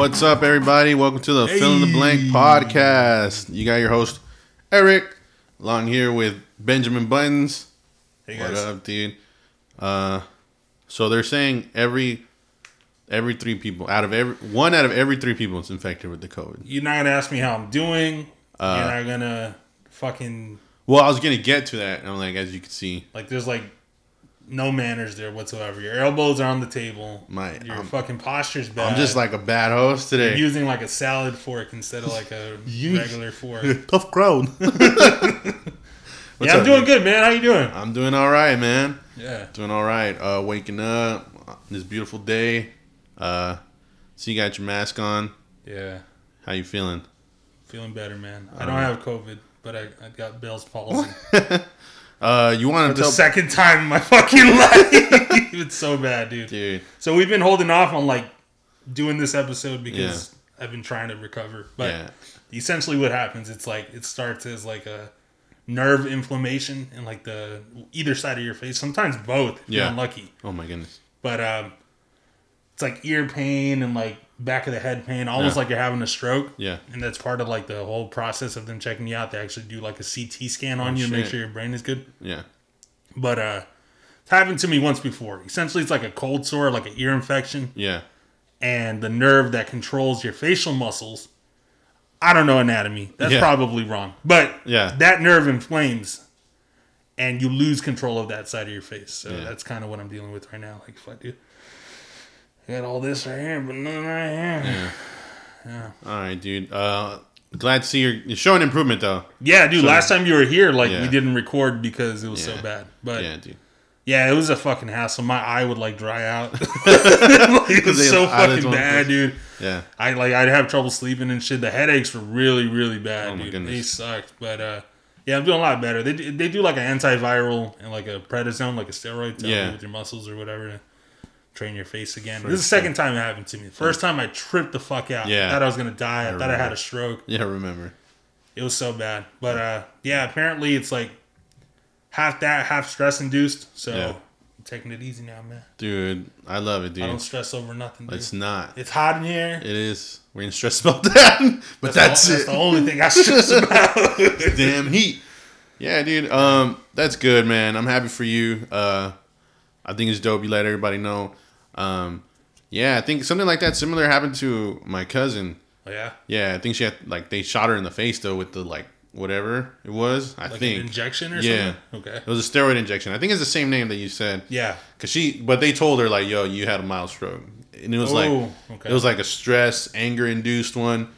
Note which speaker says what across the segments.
Speaker 1: What's up, everybody? Welcome to the Fill in the Blank podcast. You got your host Eric, along here with Benjamin Buttons.
Speaker 2: Hey guys.
Speaker 1: What up, dude? Uh, so they're saying every every three people out of every one out of every three people is infected with the COVID.
Speaker 2: You're not gonna ask me how I'm doing.
Speaker 1: Uh,
Speaker 2: You're not gonna fucking
Speaker 1: Well, I was gonna get to that. I'm like, as you can see,
Speaker 2: like. There's like no manners there whatsoever. Your elbows are on the table.
Speaker 1: My-
Speaker 2: your
Speaker 1: I'm-
Speaker 2: fuking posture's bad.
Speaker 1: I'm just like a bad host
Speaker 2: You're
Speaker 1: today.
Speaker 2: using like a salad fork instead of like a
Speaker 1: You-
Speaker 2: regular fork.
Speaker 1: Tough crowd.
Speaker 2: yeah, I'm
Speaker 1: up,
Speaker 2: doing
Speaker 1: dude?
Speaker 2: good, man. How you doing?
Speaker 1: I'm doing all right, man.
Speaker 2: Yeah.
Speaker 1: Doing all right. Uh, waking up this beautiful day. Uh, so you got your mask on.
Speaker 2: Yeah.
Speaker 1: How you feeling?
Speaker 2: Feeling better, man. I don't have COVID, but I, I got Bell's palsy.
Speaker 1: Uh, you want to
Speaker 2: the
Speaker 1: tell,
Speaker 2: second time in my fucking life. it's so bad, dude.
Speaker 1: dude?
Speaker 2: So we've been holding off on like doing this episode because I've been trying to recover. But
Speaker 1: yeah,
Speaker 2: essentially what happens, it's like it starts as like a nerve inflammation in like the either side of your face. Sometimes both
Speaker 1: Yeah.
Speaker 2: unlucky.
Speaker 1: Oh my goodness.
Speaker 2: But um it's like ear pain and like back of the head pain, almost
Speaker 1: Yeah.
Speaker 2: like you're having a stroke.
Speaker 1: Yeah.
Speaker 2: And that's part of like the whole process of them checking you out. They actually do like a CT scan on
Speaker 1: Oh,
Speaker 2: you to make sure your brain is good.
Speaker 1: Yeah.
Speaker 2: But uh it's happened to me once before. Essentially it's like a cold sore, like an ear infection
Speaker 1: Yeah.
Speaker 2: and the nerve that controls your facial muscles. I don't know anatomy. That's
Speaker 1: Yeah.
Speaker 2: probably wrong. But
Speaker 1: Yeah.
Speaker 2: that nerve inflames and you lose control of that side of your face. So
Speaker 1: Yeah.
Speaker 2: that's kind of what I'm dealing with right now. Like if I do I got all this right here, but none right here.
Speaker 1: Yeah.
Speaker 2: Yeah.
Speaker 1: All right, dude. Uh, glad to see you're, you're showing improvement though.
Speaker 2: Yeah, dude, last time you were here, like
Speaker 1: Yeah.
Speaker 2: we didn't record because it was
Speaker 1: Yeah.
Speaker 2: so bad. But yeah.
Speaker 1: dude.
Speaker 2: Yeah, it was a fucking hassle. My eye would like dry out. Like, it was so fucking bad, dude.
Speaker 1: Yeah.
Speaker 2: I like I'd have trouble sleeping and shit. The headaches were really really bad,
Speaker 1: Oh my
Speaker 2: dude.
Speaker 1: goodness.
Speaker 2: They sucked, but uh, yeah, I'm doing a lot better. They do- they do like an antiviral and like a prednisone, like a steroid, to
Speaker 1: Yeah.
Speaker 2: with your muscles or whatever train your face again. This is the second time it happened to me. The first time I tripped the fuck out.
Speaker 1: Yeah.
Speaker 2: thought I was gonna die. I,
Speaker 1: I
Speaker 2: thought I had a stroke.
Speaker 1: Yeah. Remember.
Speaker 2: It was so bad, but uh, yeah, apparently it's like half that, half stress induced. So
Speaker 1: Yeah.
Speaker 2: I'm taking it easy now, man.
Speaker 1: Dude, I love it, dude.
Speaker 2: I don't stress over nothing. Dude.
Speaker 1: It's not.
Speaker 2: It's, hot in here.
Speaker 1: It is. We're gonna stress about that, but that's,
Speaker 2: the,
Speaker 1: it.
Speaker 2: That's the only thing I stress about.
Speaker 1: Damn heat. Yeah, dude. Um, that's good, man. I'm happy for you. Uh, I think it's dope. You let everybody know. Um, yeah, I think something like that similar happened to my cousin.
Speaker 2: Oh, yeah.
Speaker 1: Yeah, I think she had like they shot her in the face though with the like whatever it was. I
Speaker 2: Like
Speaker 1: think
Speaker 2: an injection or
Speaker 1: Yeah.
Speaker 2: something? Okay.
Speaker 1: it was a steroid injection. I think it's the same name that you said.
Speaker 2: Yeah.
Speaker 1: Cause she, but they told her like, "Yo, you had a mild stroke," and it was like
Speaker 2: Oh, okay.
Speaker 1: it was like a stress, anger induced one.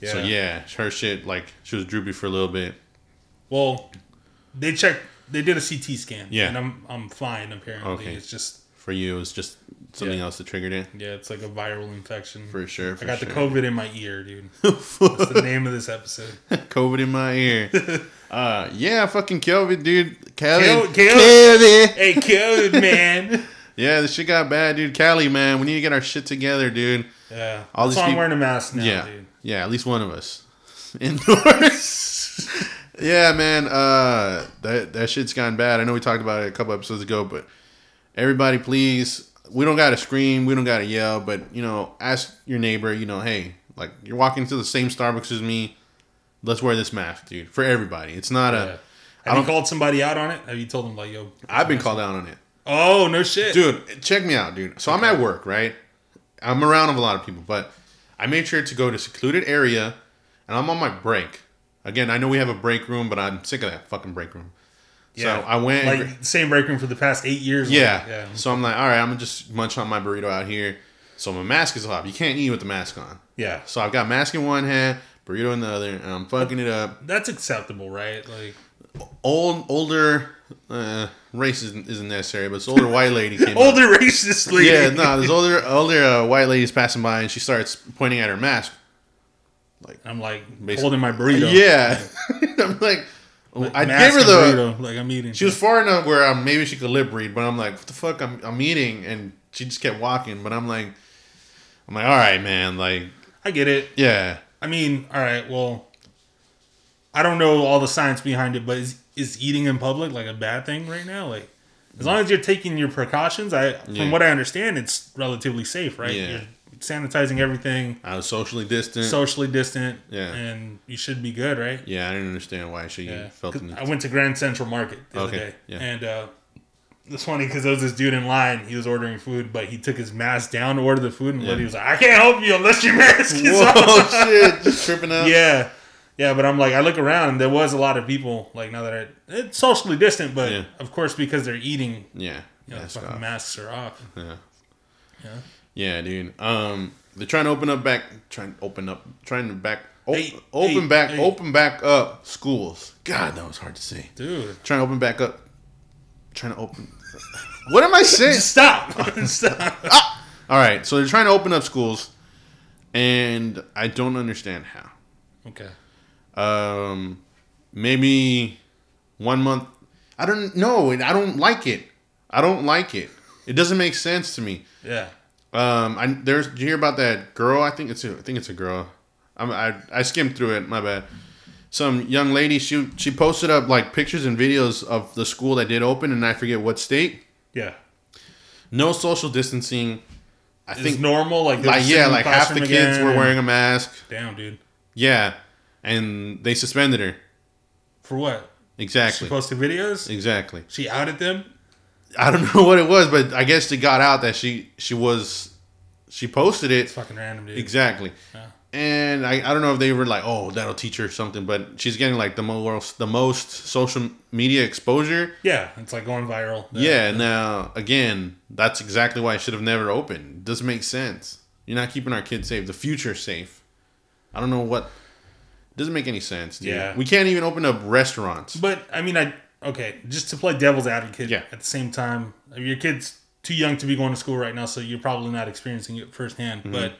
Speaker 2: Yeah.
Speaker 1: So yeah, her shit like she was droopy for a little bit.
Speaker 2: Well, they checked. They did a CT scan.
Speaker 1: Yeah.
Speaker 2: And I'm I'm fine. Apparently,
Speaker 1: Okay.
Speaker 2: it's just
Speaker 1: For you, it was just something
Speaker 2: Yeah.
Speaker 1: else that triggered it.
Speaker 2: yeah, it's like a viral infection.
Speaker 1: For sure.
Speaker 2: I got
Speaker 1: sure.
Speaker 2: the COVID in my ear, dude. That's the name of this episode.
Speaker 1: COVID in my ear. uh, yeah, fucking COVID, dude. Cali,
Speaker 2: Kel- Kel-
Speaker 1: Cali.
Speaker 2: hey, COVID, man.
Speaker 1: Yeah, this shit got bad, dude. Cali, man, we need to get our shit together, dude.
Speaker 2: Yeah.
Speaker 1: All
Speaker 2: That's
Speaker 1: these
Speaker 2: why I'm wearing a mask now,
Speaker 1: yeah,
Speaker 2: dude.
Speaker 1: yeah, at least one of us indoors. yeah, man. Uh, that that shit's gone bad. I know we talked about it a couple episodes ago, but everybody, please, we don't gotta scream, we don't gotta yell, but you know, ask your neighbor. You know, hey, like you're walking to the same Starbucks as me. Let's wear this mask, dude, for everybody. It's not
Speaker 2: Yeah.
Speaker 1: a.
Speaker 2: Have
Speaker 1: I
Speaker 2: you called somebody out on it? Have you told them like, yo?
Speaker 1: I've been called out on it.
Speaker 2: Oh no shit.
Speaker 1: dude check me out dude so i'm at work right i'm around a lot of people but i made sure to go to secluded area and i'm on my break again i know we have a break room but i'm sick of that fucking break room
Speaker 2: Yeah.
Speaker 1: so i went and
Speaker 2: same break room for the past eight years.
Speaker 1: yeah.
Speaker 2: Like, yeah.
Speaker 1: so i'm like all right i'm gonna just munch on my burrito out here so my mask is off you can't eat with the mask on
Speaker 2: Yeah.
Speaker 1: so i've got mask in one hand burrito in the other and i'm fucking it up
Speaker 2: That's acceptable, right? Like
Speaker 1: old older uh, race isn't, isn't necessary but this older white lady came up.
Speaker 2: older racist lady.
Speaker 1: Yeah, no, this older older uh, white lady's passing by and she starts pointing at her mask.
Speaker 2: Like I'm like holding my burrito.
Speaker 1: Yeah, I'm like, I gave her the.
Speaker 2: burrito, like I'm eating.
Speaker 1: She was far enough where I'm, maybe she could lip read, but I'm like, what the fuck? I'm I'm eating, and she just kept walking. But I'm like, I'm like, all right, man, like,
Speaker 2: I get it.
Speaker 1: yeah,
Speaker 2: I mean, all right. Well, I don't know all the science behind it, but is is eating in public like a bad thing right now? Like, as long as you're taking your precautions, I from
Speaker 1: Yeah.
Speaker 2: what I understand, it's relatively safe, right?
Speaker 1: Yeah.
Speaker 2: You're sanitizing everything,
Speaker 1: I was socially distant.
Speaker 2: socially distant,
Speaker 1: Yeah.
Speaker 2: and you should be good, right?
Speaker 1: yeah, I didn't understand why she
Speaker 2: Yeah.
Speaker 1: felt the.
Speaker 2: I went to Grand Central Market the
Speaker 1: Okay,
Speaker 2: other day,
Speaker 1: yeah.
Speaker 2: and uh, it's funny because there was this dude in line. He was ordering food, but he took his mask down to order the food, and
Speaker 1: Yeah.
Speaker 2: he was like, "I can't help you unless your mask is
Speaker 1: Whoa,
Speaker 2: on."
Speaker 1: shit! Just tripping out.
Speaker 2: yeah, yeah. But I'm like, I look around, and there was a lot of people. Like now that I, it's socially distant, but
Speaker 1: Yeah.
Speaker 2: of course because they're eating,
Speaker 1: yeah,
Speaker 2: you know,
Speaker 1: off.
Speaker 2: masks are off.
Speaker 1: Yeah.
Speaker 2: Yeah.
Speaker 1: Yeah, dude. Um, they're trying to open up back, trying to open up, trying to back, op-
Speaker 2: Hey,
Speaker 1: open
Speaker 2: hey,
Speaker 1: back,
Speaker 2: hey.
Speaker 1: open back up schools. God, that was hard to say.
Speaker 2: Dude,
Speaker 1: Trying to open back up, trying to open. what am I saying?
Speaker 2: just stop. stop.
Speaker 1: All right, so they're trying to open up schools, and I don't understand how.
Speaker 2: Okay.
Speaker 1: Um, maybe one month. I don't know. and I don't like it. I don't like it. It doesn't make sense to me.
Speaker 2: Yeah.
Speaker 1: Um, I there's. Did you hear about that girl? I think it's a. I think it's a girl. I'm, I I skimmed through it. My bad. Some young lady. She she posted up like pictures and videos of the school that did open, and I forget what state.
Speaker 2: Yeah.
Speaker 1: No social distancing. I
Speaker 2: It's
Speaker 1: think
Speaker 2: normal. Like,
Speaker 1: like yeah, like half the kids
Speaker 2: again
Speaker 1: were wearing a mask.
Speaker 2: Damn, dude.
Speaker 1: Yeah, and they suspended her.
Speaker 2: For what? She
Speaker 1: Exactly.
Speaker 2: posted videos.
Speaker 1: Exactly.
Speaker 2: She outed them.
Speaker 1: I don't know what it was, but I guess it got out that she she was she posted it
Speaker 2: It's fucking random, dude.
Speaker 1: exactly.
Speaker 2: Yeah.
Speaker 1: And I, I don't know if they were like, oh, that'll teach her something, but she's getting like the most the most social media exposure.
Speaker 2: Yeah, it's like going viral.
Speaker 1: Yeah. Now again, that's exactly why it should have never opened. It doesn't make sense. You're not keeping our kids safe. The future safe. I don't know what. It doesn't make any sense. Dude.
Speaker 2: Yeah.
Speaker 1: We can't even open up restaurants.
Speaker 2: But I mean, I okay. Just to play devil's advocate.
Speaker 1: Yeah.
Speaker 2: At the same time, your kid's too young to be going to school right now, so you're probably not experiencing it firsthand.
Speaker 1: Mm-hmm.
Speaker 2: But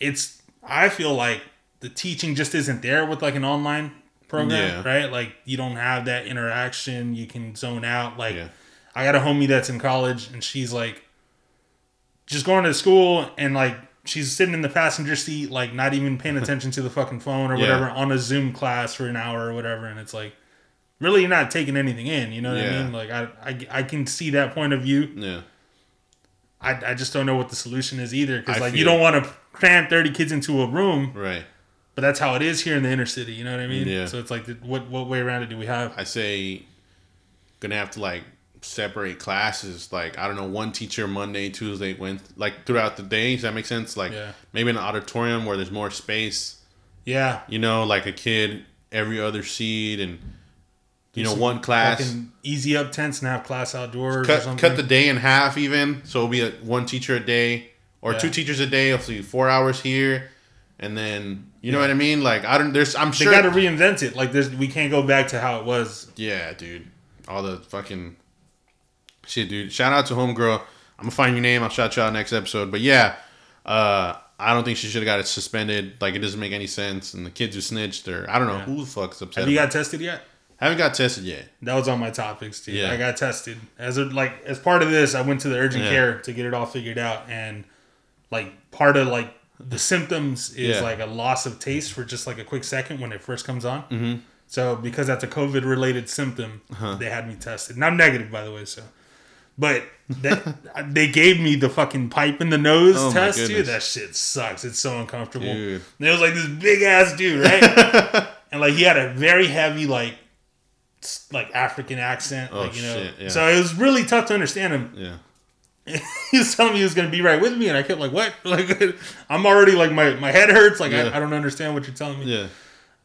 Speaker 2: it's. I feel like the teaching just isn't there with like an online program,
Speaker 1: Yeah.
Speaker 2: right? Like you don't have that interaction. You can zone out. Like
Speaker 1: Yeah.
Speaker 2: I got a homie that's in college, and she's like, just going to school and like. She's sitting in the passenger seat, like not even paying attention to the fucking phone or
Speaker 1: Yeah.
Speaker 2: whatever, on a Zoom class for an hour or whatever, and it's like, really you're not taking anything in you know what i mean like I, I i can see that point of view
Speaker 1: Yeah.
Speaker 2: i, I just don't know what the solution is either because like you don't want to cram 30 kids into a room
Speaker 1: Right.
Speaker 2: but that's how it is here in the inner city you know what i mean
Speaker 1: Yeah.
Speaker 2: so it's like what what way around it do we have
Speaker 1: I say gonna have to like separate classes. Like I don't know, one teacher Monday, Tuesday, Wednesday, like throughout the day. Does that make sense? Like
Speaker 2: Yeah.
Speaker 1: maybe an auditorium where there's more space.
Speaker 2: yeah
Speaker 1: You know, like a kid every other seat, and you know one class.
Speaker 2: easy up tents and have class outdoors or
Speaker 1: Cut
Speaker 2: something
Speaker 1: cut the day in half even, so it'll be a, one teacher a day or
Speaker 2: Yeah.
Speaker 1: two teachers a day. I'll see four hours here, and then you know what I mean. Like I don't. There's I'm
Speaker 2: they
Speaker 1: sure.
Speaker 2: got to reinvent it like there's we can't go back to how it was
Speaker 1: Yeah, dude. All the fucking shit, dude. Shout out to Homegirl. I'm gonna find your name. I'll shout you out next episode. But yeah, uh, I don't think she should have got it suspended. Like it doesn't make any sense. And the kids who snitched, or I don't know
Speaker 2: Yeah.
Speaker 1: who the fuck's upset.
Speaker 2: have you got tested yet
Speaker 1: it. Haven't got tested yet.
Speaker 2: That was on my topics, dude.
Speaker 1: Yeah.
Speaker 2: I got tested as a, like as part of this. I went to the urgent
Speaker 1: Yeah.
Speaker 2: care to get it all figured out, and like part of like the symptoms is
Speaker 1: Yeah.
Speaker 2: like a loss of taste for just like a quick second when it first comes on. Mm-hmm. So because that's a COVID related symptom,
Speaker 1: Uh-huh.
Speaker 2: they had me tested, and I'm negative by the way. So, but that, they gave me the fucking pipe in the nose
Speaker 1: Oh
Speaker 2: test, dude. That shit sucks. It's so uncomfortable.
Speaker 1: Dude.
Speaker 2: And it was like this big ass dude, right? and like he had a very heavy like like African accent,
Speaker 1: Oh,
Speaker 2: like you know.
Speaker 1: shit, yeah.
Speaker 2: So it was really tough to understand him.
Speaker 1: Yeah.
Speaker 2: he was telling me he was gonna be right with me, and I kept like, "What?" Like I'm already like my my head hurts. Like
Speaker 1: Yeah.
Speaker 2: I, I don't understand what you're telling me.
Speaker 1: Yeah.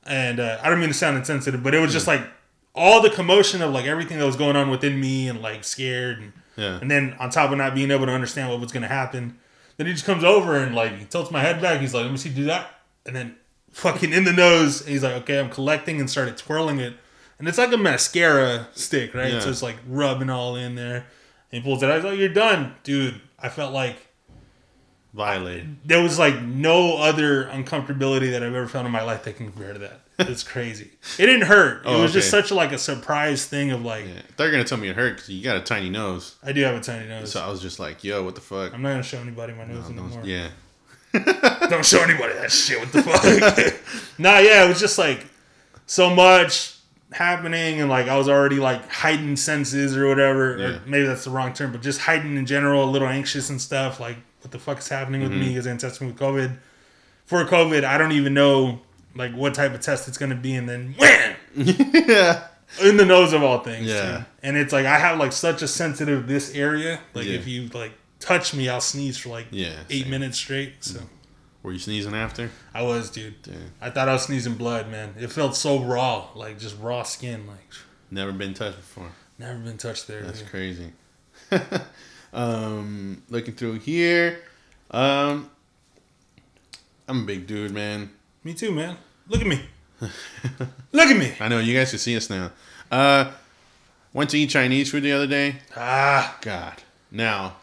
Speaker 2: And uh, I don't mean to sound insensitive, but it was just like all the commotion of like everything that was going on within me, and like scared, and
Speaker 1: Yeah.
Speaker 2: and then on top of not being able to understand what was gonna happen, then he just comes over and like he tilts my head back. He's like, "Let me see, do that," and then fucking in the nose. And he's like, "Okay, I'm collecting," and started twirling it, and it's like a mascara stick, right?
Speaker 1: Yeah.
Speaker 2: So it's like rubbing all in there. And he pulls it out. He's like, "You're done, dude." I felt like
Speaker 1: Violated.
Speaker 2: there was like no other uncomfortability that I've ever felt in my life that can compare to that. It's crazy. It didn't hurt. It
Speaker 1: Oh,
Speaker 2: was just
Speaker 1: okay.
Speaker 2: such like a surprise thing of like,
Speaker 1: Yeah. They're gonna tell me it hurt because you got a tiny nose.
Speaker 2: I do have a tiny nose.
Speaker 1: So I was just like, yo, what the fuck?
Speaker 2: I'm not gonna show anybody my nose anymore.
Speaker 1: Yeah.
Speaker 2: Don't show anybody that shit. What the fuck? nah, yeah, it was just like so much happening, and like I was already like heightened senses or whatever.
Speaker 1: Yeah.
Speaker 2: Or maybe that's the wrong term, but just heightened in general, a little anxious and stuff. Like what the fuck is happening with
Speaker 1: Mm-hmm.
Speaker 2: me because I'm testing with COVID. For COVID, I don't even know like what type of test it's gonna be, and then wham
Speaker 1: yeah.
Speaker 2: in the nose of all things.
Speaker 1: Yeah.
Speaker 2: too. and it's like I have like such a sensitive this area. Like
Speaker 1: Yeah.
Speaker 2: if you like touch me, I'll sneeze for like
Speaker 1: Yeah,
Speaker 2: eight
Speaker 1: same.
Speaker 2: minutes straight. So
Speaker 1: Were you sneezing after?
Speaker 2: I was, dude.
Speaker 1: Yeah.
Speaker 2: I thought I was sneezing blood, man. It felt so raw, like just raw skin. Like
Speaker 1: Never been touched before.
Speaker 2: never been touched there.
Speaker 1: That's
Speaker 2: dude.
Speaker 1: crazy. um, looking through here, um, I'm a big dude, man.
Speaker 2: Me too, man. Look at me. Look at me.
Speaker 1: I know you guys can see us now. Uh, went to eat Chinese food the other day.
Speaker 2: Ah,
Speaker 1: God, now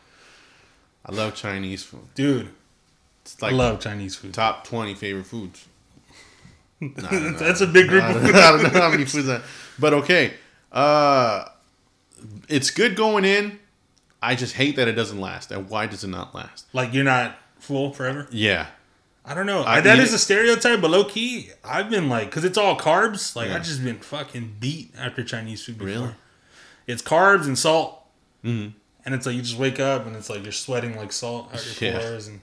Speaker 1: I love Chinese food.
Speaker 2: dude.
Speaker 1: It's
Speaker 2: I love Chinese food.
Speaker 1: top twenty favorite foods. Nah, I don't know.
Speaker 2: That's a big group
Speaker 1: I
Speaker 2: of
Speaker 1: don't. I know how many foods that, but okay. Uh, it's good going in. I just hate that it doesn't last. And why does it not last?
Speaker 2: Like you're not full forever.
Speaker 1: Yeah,
Speaker 2: I don't know.
Speaker 1: I
Speaker 2: that is
Speaker 1: it-
Speaker 2: a stereotype, but low key, I've been like, cause it's all carbs. Like
Speaker 1: Yeah.
Speaker 2: I've just been fucking beat after Chinese food. Before.
Speaker 1: Really?
Speaker 2: It's carbs and salt,
Speaker 1: Mhm.
Speaker 2: and it's like you just wake up and it's like you're sweating like salt out your
Speaker 1: Yeah.
Speaker 2: pores, and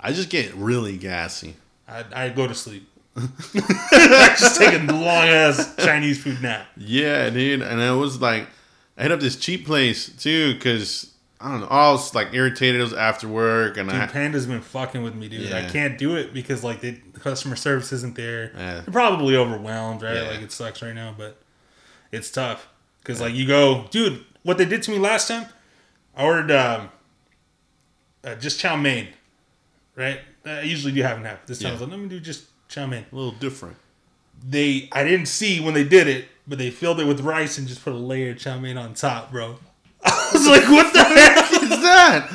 Speaker 1: I just get really gassy.
Speaker 2: I, I go to sleep. I just take a long ass Chinese food nap.
Speaker 1: Yeah, dude. And it was like, I hit up this cheap place too, because I don't know. I was like irritated. It was after work, and
Speaker 2: Dude,
Speaker 1: I
Speaker 2: Panda's been fucking with me, dude. I can't do it because like the the customer service isn't there.
Speaker 1: Yeah.
Speaker 2: They're probably overwhelmed, right?
Speaker 1: Yeah.
Speaker 2: Like it sucks right now, but it's tough because like you go, dude. What they did to me last time, I ordered um, uh, just chow mein, right? I usually do have an app. This time I was like, let me do just chow in.
Speaker 1: a little different.
Speaker 2: They, I didn't see when they did it, but they filled it with rice and just put a layer of chow mein on top, bro. I was like, what the heck?
Speaker 1: is that?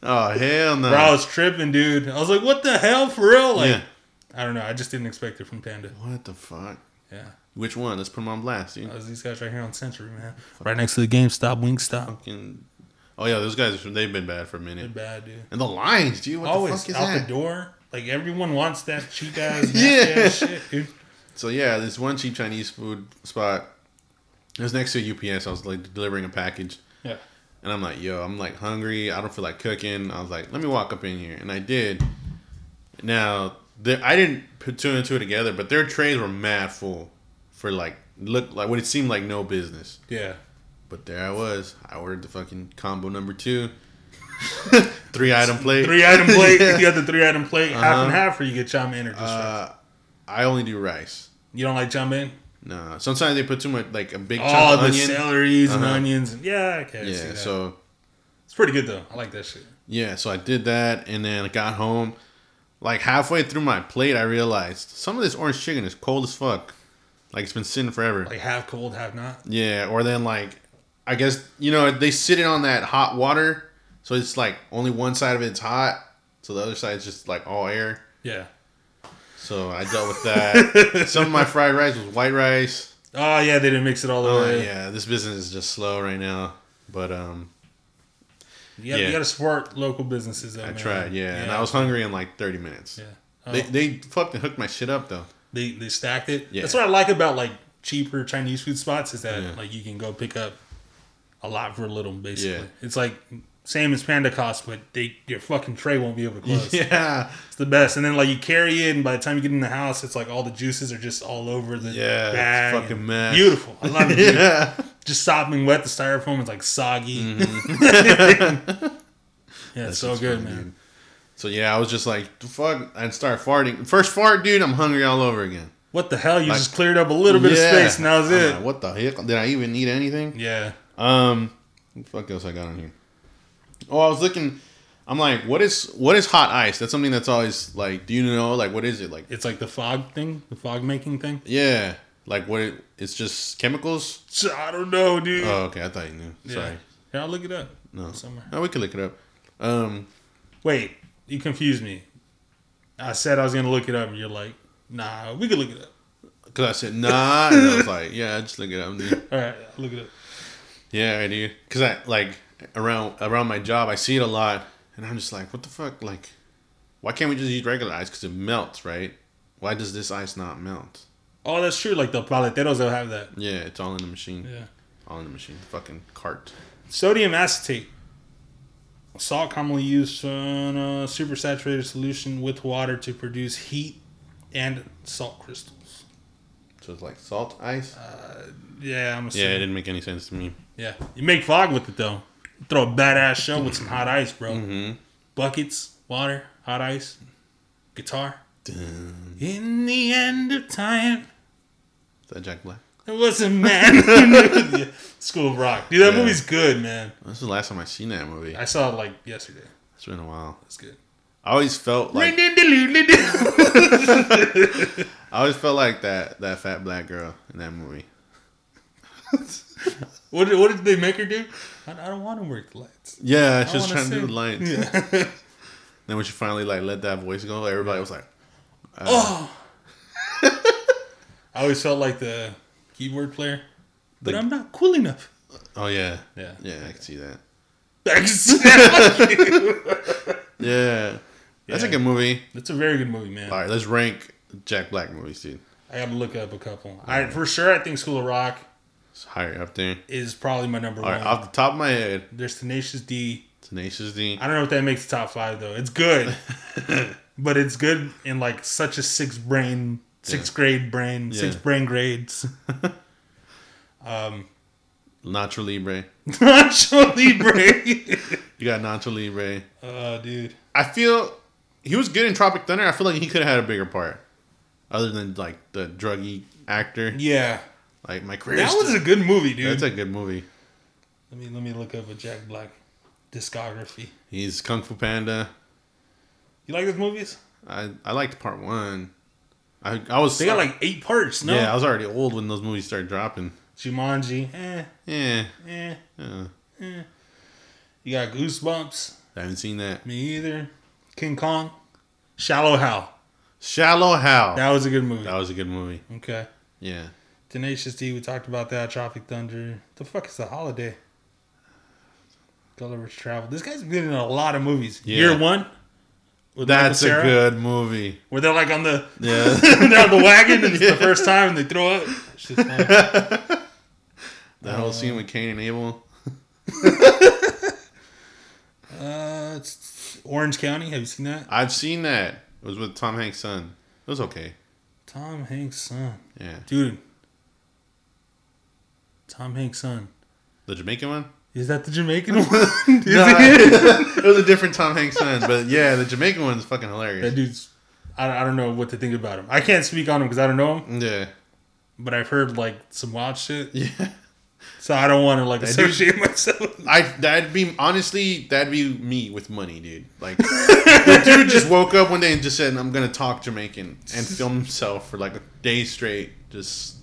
Speaker 1: Oh hell no!
Speaker 2: Bro, I was tripping, dude. I was like, what the hell, for real? Like,
Speaker 1: yeah.
Speaker 2: I don't know. I just didn't expect it from Panda.
Speaker 1: What the fuck?
Speaker 2: Yeah.
Speaker 1: Which one? Let's put them on blast, dude.
Speaker 2: Was these guys right here on Century, man. Right next to the GameStop, Wingstop.
Speaker 1: Fucking. Oh yeah, those guys. They've been bad for a
Speaker 2: They're
Speaker 1: minute.
Speaker 2: bad, dude.
Speaker 1: And the lines, dude. What
Speaker 2: Always
Speaker 1: the fuck is
Speaker 2: out
Speaker 1: that?
Speaker 2: the door. Like everyone wants that cheap ass,
Speaker 1: Yeah.
Speaker 2: shit, dude.
Speaker 1: So yeah, this one cheap Chinese food spot. It was next to a UPS. I was like delivering a package.
Speaker 2: Yeah.
Speaker 1: And I'm like, yo, I'm like hungry. I don't feel like cooking. I was like, let me walk up in here, and I did. Now, the, I didn't put two and two together, but their trays were mad full for like look like what it seemed like no business.
Speaker 2: Yeah.
Speaker 1: But there I was. I ordered the fucking combo number two, three item plate.
Speaker 2: Three item plate.
Speaker 1: Yeah.
Speaker 2: You got the three item plate, half and
Speaker 1: Uh-huh.
Speaker 2: half, or you get chow mein or just rice.
Speaker 1: Uh, I only do rice.
Speaker 2: You don't like chow mein?
Speaker 1: No, sometimes they put too much, like a big
Speaker 2: Oh,
Speaker 1: of
Speaker 2: the
Speaker 1: onion.
Speaker 2: celeries and
Speaker 1: Uh-huh.
Speaker 2: onions. Yeah, okay.
Speaker 1: Yeah, so
Speaker 2: it's pretty good though. I like that shit.
Speaker 1: Yeah, so I did that, and then I got home. Like halfway through my plate, I realized some of this orange chicken is cold as fuck. Like it's been sitting forever.
Speaker 2: Like half cold, half not.
Speaker 1: yeah, or then like, I guess you know they sit it on that hot water, so it's like only one side of it's hot, so the other side's just like all air.
Speaker 2: Yeah.
Speaker 1: So I dealt with that. some of my fried rice was white rice.
Speaker 2: Oh yeah, they didn't mix it all the
Speaker 1: Oh
Speaker 2: way.
Speaker 1: yeah, this business is just slow right now. But um,
Speaker 2: You gotta,
Speaker 1: Yeah.
Speaker 2: you gotta support local businesses. Though,
Speaker 1: I
Speaker 2: man.
Speaker 1: tried. Yeah, and I was hungry in like thirty minutes.
Speaker 2: Yeah. Oh,
Speaker 1: They they fucking hooked my shit up though.
Speaker 2: they they stacked it.
Speaker 1: Yeah.
Speaker 2: That's what I like about like cheaper Chinese food spots is that
Speaker 1: Yeah.
Speaker 2: like you can go pick up a lot for a little. Basically,
Speaker 1: Yeah.
Speaker 2: it's like same as Panda cost, but they your fucking tray won't be able to close.
Speaker 1: Yeah.
Speaker 2: It's the best. And then like you carry it, and by the time you get in the house, it's like all the juices are just all over the
Speaker 1: Yeah, it's fucking mess.
Speaker 2: Beautiful. I love it.
Speaker 1: yeah.
Speaker 2: Just sopping wet. The styrofoam is like soggy. Mm-hmm. yeah, it's so good,
Speaker 1: funny,
Speaker 2: man.
Speaker 1: dude. So yeah, I was just like, fuck, I'd start farting. First fart, dude, I'm hungry all over again.
Speaker 2: What the hell? You
Speaker 1: Like-
Speaker 2: just cleared up a little bit
Speaker 1: Yeah.
Speaker 2: of space, and that was
Speaker 1: I'm
Speaker 2: it.
Speaker 1: like, what the heck? Did I even eat anything?
Speaker 2: yeah.
Speaker 1: Um, what the fuck else I got on here? Oh, I was looking. I'm like, what is what is hot ice? That's something that's always like, do you know like what is it like?
Speaker 2: It's like the fog thing, the fog making thing.
Speaker 1: Yeah, like what? It, it's just chemicals.
Speaker 2: So, I don't know, dude.
Speaker 1: Oh, okay, I thought you knew.
Speaker 2: yeah.
Speaker 1: Sorry,
Speaker 2: Yeah, I'll look it up
Speaker 1: no,
Speaker 2: somewhere.
Speaker 1: no, we could look it up. Um,
Speaker 2: Wait, you confused me. I said I was gonna look it up, and you're like, "Nah, we could look it up."
Speaker 1: cause I said nah, and I was like, yeah, just look it up, dude.
Speaker 2: All right, I'll look it up.
Speaker 1: Yeah, I do. Cause I like around around my job, I see it a lot, and I'm just like, what the fuck? Like, why can't we just use regular ice? Cause it melts, right? Why does this ice not melt?
Speaker 2: Oh, that's true. Like the paleteros, they'll have that.
Speaker 1: Yeah, it's all in the machine.
Speaker 2: Yeah.
Speaker 1: All in the machine. Fucking cart.
Speaker 2: Sodium acetate. Salt commonly used in a supersaturated solution with water to produce heat and salt crystals.
Speaker 1: So it's like salt ice.
Speaker 2: Uh, yeah, I'm assuming.
Speaker 1: yeah, it didn't make any sense to me.
Speaker 2: Yeah, you make fog with it though. Throw a badass show with some hot ice, bro.
Speaker 1: Mm-hmm.
Speaker 2: Buckets, water, hot ice, guitar. In the end of time,
Speaker 1: Is that Jack Black?
Speaker 2: It wasn't man. Yeah, School of Rock, dude. That
Speaker 1: Yeah.
Speaker 2: movie's good, man.
Speaker 1: This is the last time I seen that movie.
Speaker 2: I saw it like yesterday.
Speaker 1: It's been a while.
Speaker 2: It's good.
Speaker 1: I always felt like I always felt like that that fat black girl in that movie.
Speaker 2: did, what did they make her do? I, I don't want to work the lights.
Speaker 1: Yeah, she was trying to do
Speaker 2: sing.
Speaker 1: the lines.
Speaker 2: Yeah.
Speaker 1: Then when she finally like let that voice go, everybody was like, uh,
Speaker 2: oh. I always felt like the keyboard player, but I'm not cool enough.
Speaker 1: "Oh yeah,
Speaker 2: Yeah.
Speaker 1: yeah, I can see that." Yeah, that's a good movie.
Speaker 2: That's a very good movie, man.
Speaker 1: All right, let's rank Jack Black movies, dude.
Speaker 2: I got to look up a couple. All right, for sure, I think School of Rock
Speaker 1: It's higher up there.
Speaker 2: is probably my number
Speaker 1: All right,
Speaker 2: one.
Speaker 1: off the top of my head,
Speaker 2: There's Tenacious D.
Speaker 1: Tenacious D.
Speaker 2: I don't know if that makes the top five though. It's good, but it's good in like such a sixth brain, sixth grade brain,
Speaker 1: Yeah.
Speaker 2: sixth brain grades. um,
Speaker 1: Nacho Libre.
Speaker 2: Nacho Libre.
Speaker 1: You got Nacho Libre.
Speaker 2: oh, dude.
Speaker 1: I feel he was good in Tropic Thunder. I feel like he could have had a bigger part, other than like the druggy actor.
Speaker 2: Yeah,
Speaker 1: Like my career.
Speaker 2: that was a good movie, dude.
Speaker 1: That's a good movie.
Speaker 2: let me let me look up a Jack Black discography.
Speaker 1: He's Kung Fu Panda.
Speaker 2: You like those movies?
Speaker 1: I I liked part one. I I was
Speaker 2: They got like eight parts. No,
Speaker 1: yeah I was already old when those movies started dropping.
Speaker 2: Jumanji. Eh,
Speaker 1: Yeah,
Speaker 2: eh.
Speaker 1: yeah.
Speaker 2: You got Goosebumps.
Speaker 1: I haven't seen that.
Speaker 2: Me either. King Kong. Shallow Hal.
Speaker 1: Shallow Hal.
Speaker 2: That was a good movie.
Speaker 1: That was a good movie.
Speaker 2: Okay.
Speaker 1: Yeah.
Speaker 2: Tenacious D, we talked about that. Tropic Thunder. The fuck is the holiday? Gulliver's Travel. This guy's been in a lot of movies.
Speaker 1: Yeah.
Speaker 2: Year one.
Speaker 1: That's a good movie.
Speaker 2: Where they're like on the
Speaker 1: Yeah.
Speaker 2: they're on the wagon and it's the first time and they throw up.
Speaker 1: That whole scene with Cain and Abel.
Speaker 2: Uh, it's Orange County. Have you seen that?
Speaker 1: I've seen that. It was with Tom Hanks' son. It was okay.
Speaker 2: Tom Hanks' son.
Speaker 1: Yeah.
Speaker 2: Dude. Tom Hanks' son.
Speaker 1: The Jamaican one?
Speaker 2: Is that the Jamaican one?
Speaker 1: No,
Speaker 2: it?
Speaker 1: was a different Tom Hanks son, but yeah, the Jamaican one's fucking hilarious.
Speaker 2: That dude's. I, I don't know what to think about him. I can't speak on him because I don't know him,
Speaker 1: Yeah.
Speaker 2: but I've heard like some wild shit.
Speaker 1: Yeah.
Speaker 2: So I don't want to like
Speaker 1: dude-
Speaker 2: associate myself.
Speaker 1: I that'd be honestly that'd be me with money, dude. Like the dude just woke up one day and just said, "I'm gonna talk Jamaican" and film himself for like a day straight, just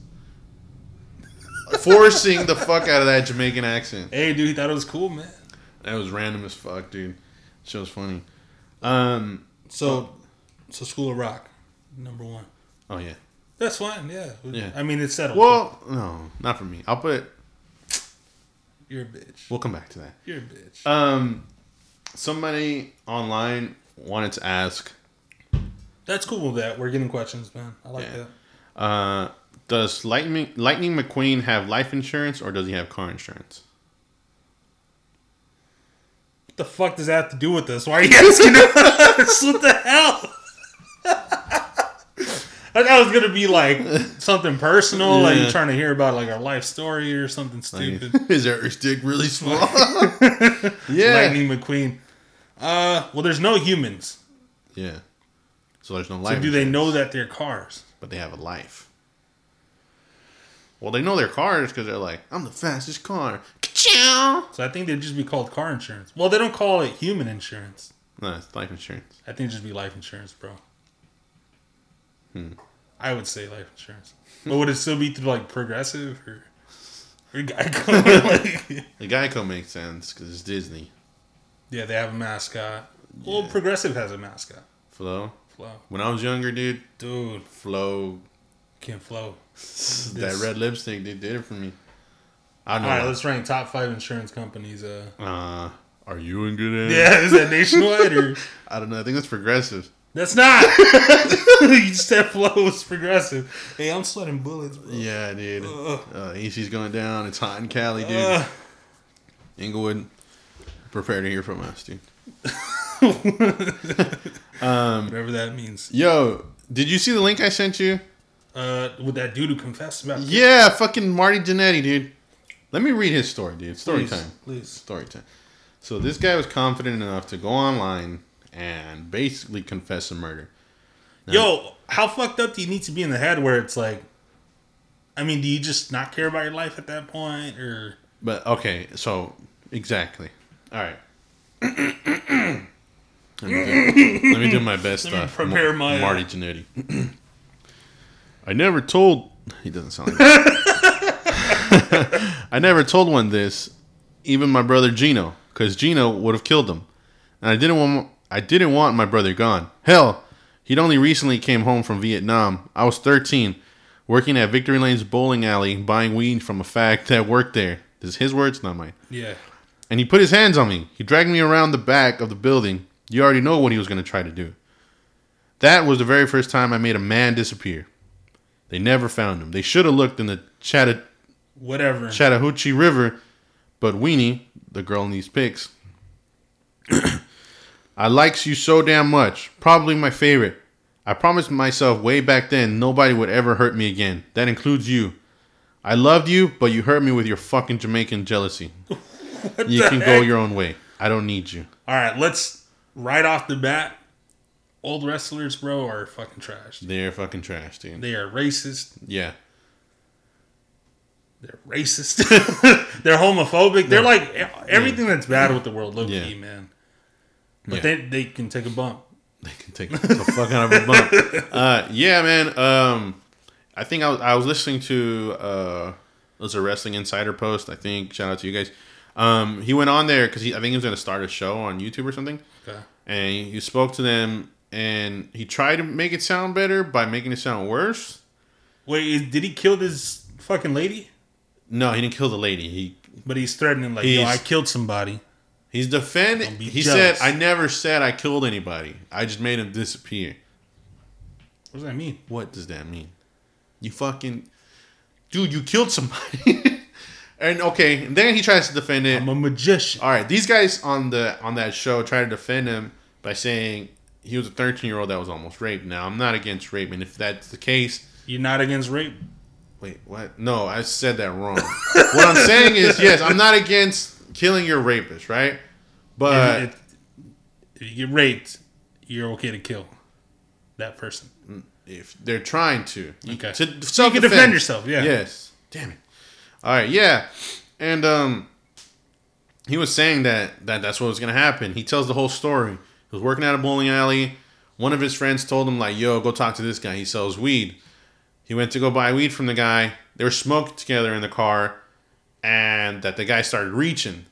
Speaker 1: forcing the fuck out of that Jamaican accent.
Speaker 2: Hey, dude, he thought it was cool, man.
Speaker 1: That was random as fuck, dude. Shit was funny. Um.
Speaker 2: So, so School of Rock, number one.
Speaker 1: Oh yeah.
Speaker 2: That's fine. Yeah.
Speaker 1: Yeah.
Speaker 2: I mean, it's settled.
Speaker 1: Well, no, not for me. I'll put.
Speaker 2: you're a bitch.
Speaker 1: We'll come back to that.
Speaker 2: You're a bitch.
Speaker 1: Um. Somebody online wanted to ask.
Speaker 2: That's cool with that. We're getting questions, man. I like
Speaker 1: Yeah.
Speaker 2: that.
Speaker 1: Uh, does Lightning Lightning McQueen have life insurance or does he have car insurance?
Speaker 2: What the fuck does that have to do with this? Why are you asking us? what the hell? I thought it was gonna be like something personal, like you're trying to hear about like our life story or something
Speaker 1: Like,
Speaker 2: stupid.
Speaker 1: is Eric's dick really small? yeah.
Speaker 2: Lightning McQueen. Uh, well, there's no humans.
Speaker 1: Yeah. So there's no
Speaker 2: So
Speaker 1: life.
Speaker 2: do they know that they're cars?
Speaker 1: But they have a life. Well, they know they're cars because they're like, I'm the fastest car. Ka-chow!
Speaker 2: So I think they'd just be called car insurance. Well, they don't call it human insurance.
Speaker 1: No, it's life insurance.
Speaker 2: I think it'd just be life insurance, bro.
Speaker 1: Hmm.
Speaker 2: I would say life insurance. But would it still be through like progressive or or Geico? like,
Speaker 1: The Geico makes sense because it's Disney.
Speaker 2: yeah, they have a mascot. Well, progressive has a mascot.
Speaker 1: Flo.
Speaker 2: Flow,
Speaker 1: When I was younger, dude,
Speaker 2: dude,
Speaker 1: Flo,
Speaker 2: can't flow.
Speaker 1: That red lipstick, dude, did it for me. I
Speaker 2: All
Speaker 1: don't know.
Speaker 2: let's rank top five insurance companies. Uh,
Speaker 1: Uh, are you in good hands?
Speaker 2: yeah, is that nationwide or
Speaker 1: I don't know. I think that's progressive.
Speaker 2: that's not? you just said flow was progressive. Hey, I'm sweating bullets, bro.
Speaker 1: Yeah, dude.
Speaker 2: Ugh.
Speaker 1: Uh, AC's going down. It's hot in Cali, dude.
Speaker 2: Uh,
Speaker 1: Inglewood. Prepare to hear from us, dude.
Speaker 2: Whatever that means.
Speaker 1: Yo, did you see the link I sent you?
Speaker 2: Uh, with that dude who confessed about
Speaker 1: Yeah, fucking Marty Jannetty, dude. Let me read his story, dude. Story
Speaker 2: Please,
Speaker 1: time.
Speaker 2: Please.
Speaker 1: Story time. So this guy was confident enough to go online and basically confess a murder.
Speaker 2: Yo, how fucked up do you need to be in the head where it's like, I mean, do you just not care about your life at that point, or
Speaker 1: But okay, so exactly. All right. let, me do, let me do my best.
Speaker 2: Let me
Speaker 1: uh,
Speaker 2: prepare
Speaker 1: Ma-
Speaker 2: my, uh,
Speaker 1: Marty Jannetty. I never told. He doesn't sound like. that. I never told one this, even my brother Gino, because Gino would have killed him, and I didn't want. I didn't want my brother gone. Hell, he'd only recently came home from Vietnam. I was 13, working at Victory Lane's bowling alley, buying weed from a fag that worked there. This is his words, not mine.
Speaker 2: yeah,
Speaker 1: And he put his hands on me. He dragged me around the back of the building. You already know what he was going to try to do. That was the very first time I made a man disappear. They never found him. They should have looked in the Chatta-
Speaker 2: whatever.
Speaker 1: Chattahoochee River, but Weenie, the girl in these pics, I likes you so damn much. Probably my favorite. I promised myself way back then nobody would ever hurt me again. That includes you. I loved you, but you hurt me with your fucking Jamaican jealousy. you can go your own way. I don't need you.
Speaker 2: All right, let's right off the bat. Old wrestlers, bro, are fucking trash.
Speaker 1: They're fucking trash, dude.
Speaker 2: They are racist.
Speaker 1: Yeah.
Speaker 2: They're racist. They're homophobic. They're like everything that's bad with the world, low
Speaker 1: Yeah.
Speaker 2: key, man. But
Speaker 1: Yeah.
Speaker 2: they they can take a bump.
Speaker 1: They can take the fuck out of a bump. Uh, yeah, man. Um, I think I was, I was listening to uh, it was a wrestling insider post. I think shout out to you guys. Um, he went on there because I think he was going to start a show on YouTube or something,
Speaker 2: Okay.
Speaker 1: and he spoke to them and he tried to make it sound better by making it sound worse.
Speaker 2: Wait, did he kill this fucking lady?
Speaker 1: No, he didn't kill the lady. He
Speaker 2: But he's threatening like, yo, I killed somebody.
Speaker 1: he's defending. He
Speaker 2: jealous.
Speaker 1: said, "I never said I killed anybody. I just made him disappear."
Speaker 2: What does that mean?
Speaker 1: What does that mean? You fucking dude, you killed somebody. and okay, and then he tries to defend it.
Speaker 2: I'm a magician.
Speaker 1: All right, these guys on the on that show try to defend him by saying he was a 13 year old that was almost raped. Now I'm not against rape, and if that's the case,
Speaker 2: You're not against rape.
Speaker 1: wait, what? No, I said that wrong. what I'm saying is, yes, I'm not against killing your rapist, right? But
Speaker 2: if, if you get raped, you're okay to kill that person.
Speaker 1: if they're trying to,
Speaker 2: Okay.
Speaker 1: to
Speaker 2: So you can defend yourself. Yeah.
Speaker 1: Yes. Damn it. All right. Yeah. And um, he was saying that that that's what was gonna happen. He tells the whole story. Was working at a bowling alley. One of his friends told him like, "Yo, go talk to this guy. He sells weed." He went to go buy weed from the guy. They were smoking together in the car, and that the guy started reaching.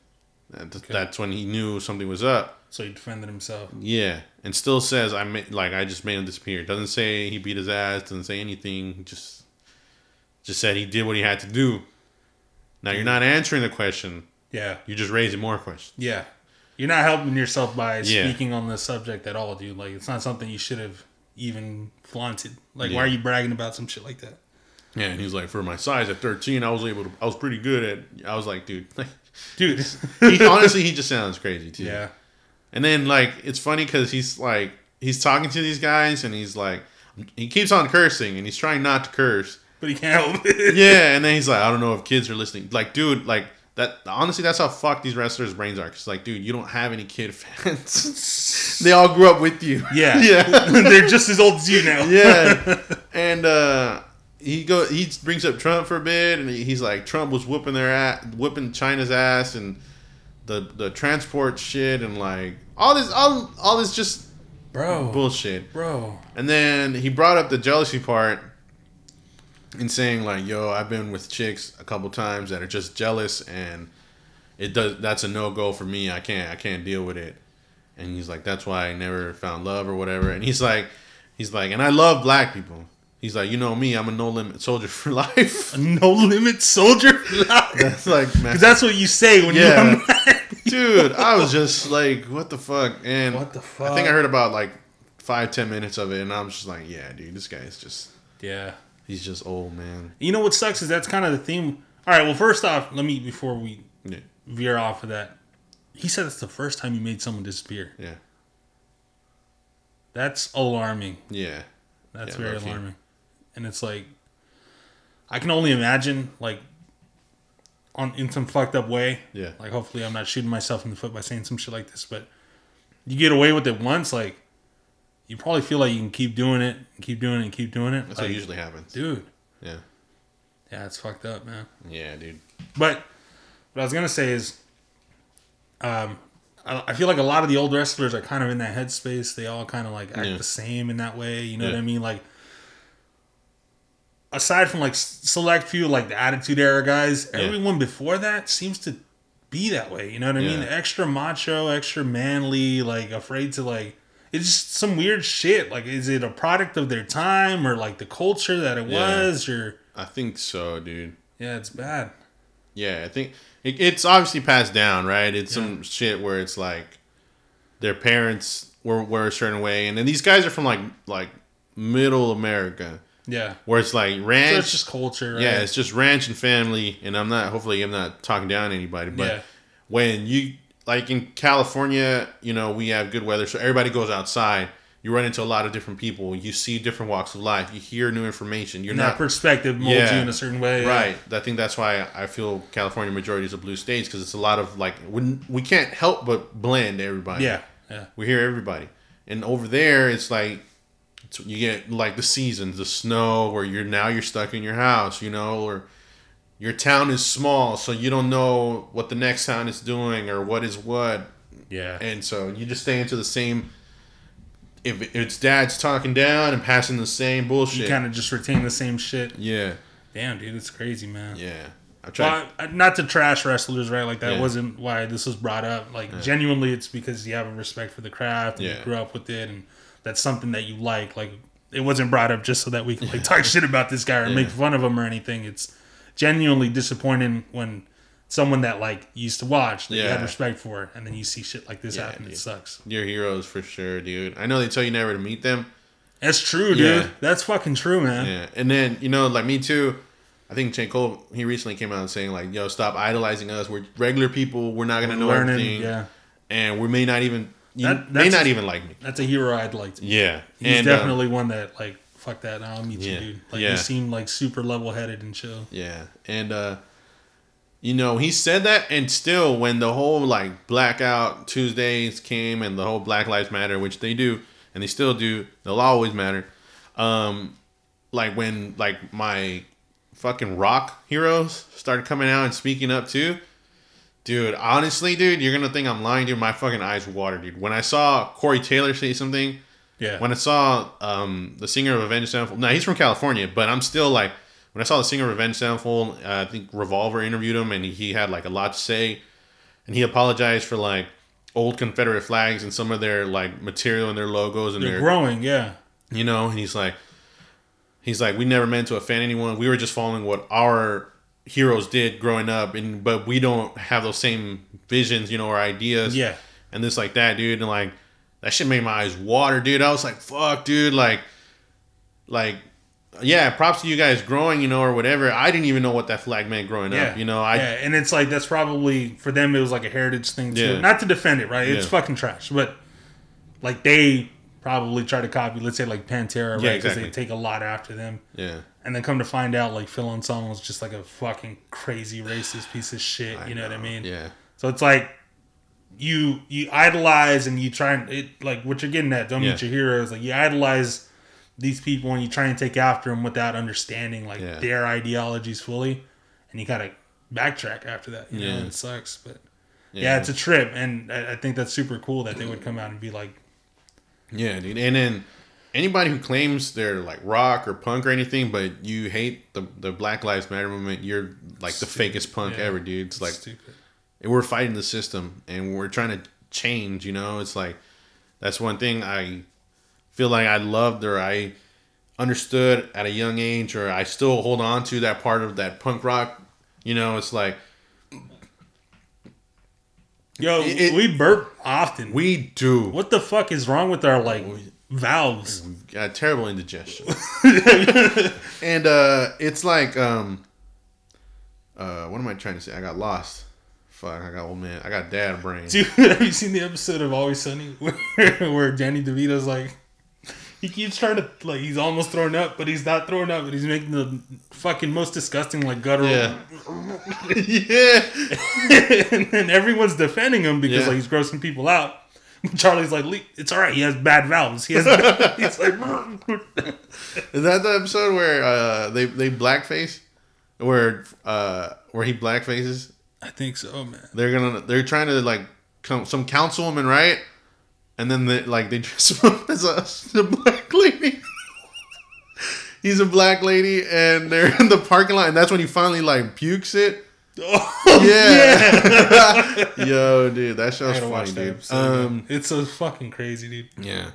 Speaker 1: That- That's when he knew something was up.
Speaker 2: So he defended himself.
Speaker 1: Yeah, and still says I made like I just made him disappear. Doesn't say he beat his ass. Doesn't say anything. Just just said he did what he had to do. Now you're not answering the question.
Speaker 2: Yeah.
Speaker 1: You're just raising more questions.
Speaker 2: Yeah. You're not helping yourself by
Speaker 1: Yeah.
Speaker 2: speaking on this subject at all, dude. Like it's not something you should have even flaunted. Like
Speaker 1: Yeah.
Speaker 2: why are you bragging about some shit like that?
Speaker 1: Yeah, and he's like, for my size at 13, I was able to. I was pretty good at. I was like, dude.
Speaker 2: Like, dude.
Speaker 1: he, honestly, he just sounds crazy too.
Speaker 2: yeah.
Speaker 1: And then like it's funny because he's like he's talking to these guys and he's like he keeps on cursing and he's trying not to curse.
Speaker 2: But he can't help it.
Speaker 1: yeah, and then he's like, I don't know if kids are listening. Like, dude, like that. Honestly, that's how fucked these wrestlers' brains are. Cause like, dude, you don't have any kid fans. they all grew up with you.
Speaker 2: Yeah.
Speaker 1: yeah,
Speaker 2: They're just as old as you now.
Speaker 1: yeah. And uh, he go he brings up Trump for a bit, and he's like, Trump was whooping their ass, whooping China's ass, and the the transport shit, and like all this all all this just
Speaker 2: Bro.
Speaker 1: bullshit.
Speaker 2: Bro.
Speaker 1: And then he brought up the jealousy part and saying like, "Yo, I've been with chicks a couple times that are just jealous, and it does. That's a no go for me. I can't. I can't deal with it." And he's like, "That's why I never found love or whatever." And he's like, he's like, and I love black people. He's like, you know me, I'm a no limit soldier for life.
Speaker 2: A no limit soldier?
Speaker 1: That's like, man,
Speaker 2: that's what you say when
Speaker 1: Yeah.
Speaker 2: you're mad.
Speaker 1: dude. I was just like, what the fuck? And
Speaker 2: What the fuck?
Speaker 1: I think I heard about like five, ten minutes of it, and I'm just like, yeah, dude, this guy's just.
Speaker 2: Yeah.
Speaker 1: He's just old, man.
Speaker 2: You know what sucks is that's kind of the theme. All right. Well, first off, let me before we
Speaker 1: Yeah.
Speaker 2: veer off of that. he said it's the first time he made someone disappear.
Speaker 1: Yeah.
Speaker 2: That's alarming.
Speaker 1: Yeah.
Speaker 2: That's
Speaker 1: Yeah,
Speaker 2: very alarming. And it's like I can only imagine like on in some fucked up way.
Speaker 1: Yeah.
Speaker 2: Like hopefully I'm not shooting myself in the foot by saying some shit like this, but you get away with it once, like you probably feel like you can keep doing it, and keep doing it, and keep doing it.
Speaker 1: That's
Speaker 2: Like,
Speaker 1: what usually happens.
Speaker 2: dude.
Speaker 1: Yeah.
Speaker 2: Yeah, it's fucked up, man.
Speaker 1: Yeah, dude.
Speaker 2: But what I was gonna say is, um, I, I feel like a lot of the old wrestlers are kind of in that headspace. They all kind of like act
Speaker 1: Yeah.
Speaker 2: the same in that way. You know what I mean? Like, aside from like select few like the Attitude Era guys,
Speaker 1: Yeah.
Speaker 2: everyone before that seems to be that way. You know what I mean? Extra macho, extra manly, like afraid to like. It's just some weird shit. Like, is it a product of their time or like the culture that it
Speaker 1: Yeah.
Speaker 2: was? Or
Speaker 1: I think so, dude.
Speaker 2: yeah, it's bad.
Speaker 1: Yeah, I think it, it's obviously passed down, right? It's some shit where it's like their parents were, were a certain way, and then these guys are from like like middle America,
Speaker 2: Yeah.
Speaker 1: where it's like
Speaker 2: So
Speaker 1: ranch.
Speaker 2: it's just culture. Right?
Speaker 1: yeah, it's just ranch and family, and I'm not. Hopefully, I'm not talking down anybody, but
Speaker 2: Yeah.
Speaker 1: when you like in California, you know, we have good weather, so everybody goes outside. You run into a lot of different people. You see different walks of life. You hear new information. You're
Speaker 2: and
Speaker 1: not
Speaker 2: that perspective molds
Speaker 1: Yeah.
Speaker 2: you in a certain way.
Speaker 1: Right. I think that's why I feel California majority is a blue states because it's a lot of like we, we can't help but blend everybody.
Speaker 2: Yeah. Yeah.
Speaker 1: We hear everybody. And over there it's like it's, you get like the seasons, the snow where you're now you're stuck in your house, you know, or your town is small so you don't know what the next town is doing or what is what.
Speaker 2: Yeah.
Speaker 1: And so you just stay into the same if it's dad's talking down and passing the same bullshit, you
Speaker 2: kind of just retain the same shit.
Speaker 1: yeah.
Speaker 2: Damn, dude, it's crazy, man.
Speaker 1: Yeah. I tried
Speaker 2: Well, not to trash wrestlers, right? Like that
Speaker 1: Yeah.
Speaker 2: wasn't why this was brought up. Like genuinely, it's because you have a respect for the craft and
Speaker 1: Yeah.
Speaker 2: you grew up with it, and that's something that you like. Like it wasn't brought up just so that we can like talk shit about this guy or make fun of him or anything. It's genuinely disappointing when someone that like used to watch that you had respect for, and then you see shit like this
Speaker 1: Yeah,
Speaker 2: happen. It sucks.
Speaker 1: Your heroes for sure, dude. I know they tell you never to meet them.
Speaker 2: That's true, dude.
Speaker 1: Yeah.
Speaker 2: That's fucking true, man.
Speaker 1: Yeah. And then, you know, like me too, I think J. Cole, he recently came out saying, like, yo, stop idolizing us. We're regular people. We're not going to know
Speaker 2: Learning,
Speaker 1: everything.
Speaker 2: yeah.
Speaker 1: And we may not even, you
Speaker 2: That-
Speaker 1: may not
Speaker 2: a-
Speaker 1: even like me.
Speaker 2: That's a hero I'd like to.
Speaker 1: Yeah.
Speaker 2: He's
Speaker 1: and, um,
Speaker 2: definitely one that like fuck that. I'll meet
Speaker 1: Yeah.
Speaker 2: you, dude. Like
Speaker 1: Yeah.
Speaker 2: you seem like super level headed and chill.
Speaker 1: Yeah. And, uh, you know, he said that, and still, when the whole like blackout Tuesdays came and the whole Black Lives Matter, which they do, and they still do, they'll always matter. Um, like when like my fucking rock heroes started coming out and speaking up too. Dude, honestly, dude, you're gonna think I'm lying, dude. My fucking eyes watered, dude. When I saw Corey Taylor say something,
Speaker 2: Yeah.
Speaker 1: when I saw um, the singer of Avenged Sevenfold, now he's from California, but I'm still like, when I saw the singer of Avenged Sevenfold, uh, I think Revolver interviewed him, and he had like a lot to say, and he apologized for like old Confederate flags and some of their like material and their logos and
Speaker 2: They're
Speaker 1: their
Speaker 2: growing, yeah.
Speaker 1: you know and he's like he's like we never meant to offend anyone we were just following what our heroes did growing up and but we don't have those same visions you know or ideas
Speaker 2: Yeah.
Speaker 1: and this like that dude and like that shit made my eyes water dude i was like fuck dude like like yeah props to you guys growing you know or whatever i didn't even know what that flag meant growing
Speaker 2: Yeah.
Speaker 1: up you know i
Speaker 2: yeah, and it's like that's probably for them it was like a heritage thing too.
Speaker 1: Yeah.
Speaker 2: Not to defend it, right? It's
Speaker 1: Yeah.
Speaker 2: fucking trash, but like they probably try to copy, let's say like Pantera, right?
Speaker 1: Yeah,
Speaker 2: Because
Speaker 1: exactly.
Speaker 2: they take a lot after them,
Speaker 1: yeah
Speaker 2: and then come to find out like Phil Anselmo was just like a fucking crazy racist piece of shit. you know, what I mean?
Speaker 1: yeah
Speaker 2: So it's like you you idolize and you try and it like what you're getting at. Don't
Speaker 1: Yeah.
Speaker 2: meet your heroes. Like you idolize these people and you try and take after them without understanding like
Speaker 1: Yeah.
Speaker 2: their ideologies fully, and you gotta backtrack after that. You
Speaker 1: Yeah.
Speaker 2: and it sucks, but yeah. it's a trip, and I, I think that's super cool that they would come out and be like,
Speaker 1: Yeah, dude. And then anybody who claims they're like rock or punk or anything, but you hate the the Black Lives Matter movement, you're like the fakest punk
Speaker 2: Yeah.
Speaker 1: ever, dude. It's like
Speaker 2: stupid.
Speaker 1: We're fighting the system and we're trying to change. You know, it's like that's one thing I feel like I loved or I understood at a young age, or I still hold on to that part of that punk rock. You know, it's like
Speaker 2: Yo,
Speaker 1: it-
Speaker 2: we burp often.
Speaker 1: we do.
Speaker 2: what the fuck is wrong with our like valves?
Speaker 1: got terrible indigestion. and uh it's like um uh what am I trying to say? I got lost. Fuck, I got old man. I got dad brain.
Speaker 2: Dude, have you seen the episode of Always Sunny where, where Danny DeVito's like, he keeps trying to like he's almost throwing up, but he's not throwing up, but he's making the fucking most disgusting like guttural.
Speaker 1: Yeah. yeah.
Speaker 2: and then everyone's defending him because
Speaker 1: Yeah.
Speaker 2: like he's grossing people out. Charlie's like, "Le- it's all right. He has bad valves. He has. he's like,
Speaker 1: Is that the episode where uh, they they blackface, where uh, where he blackfaces?
Speaker 2: I think so, man.
Speaker 1: They're gonna they're trying to like come some councilwoman, right? And then they like they dress him up as a, a black lady. He's a black lady, and they're in the parking lot, and that's when he finally like pukes it.
Speaker 2: Oh,
Speaker 1: Yeah, yo, dude, that
Speaker 2: I
Speaker 1: funny,
Speaker 2: that
Speaker 1: dude.
Speaker 2: episode.
Speaker 1: Um,
Speaker 2: man. it's so fucking crazy, dude.
Speaker 1: Yeah,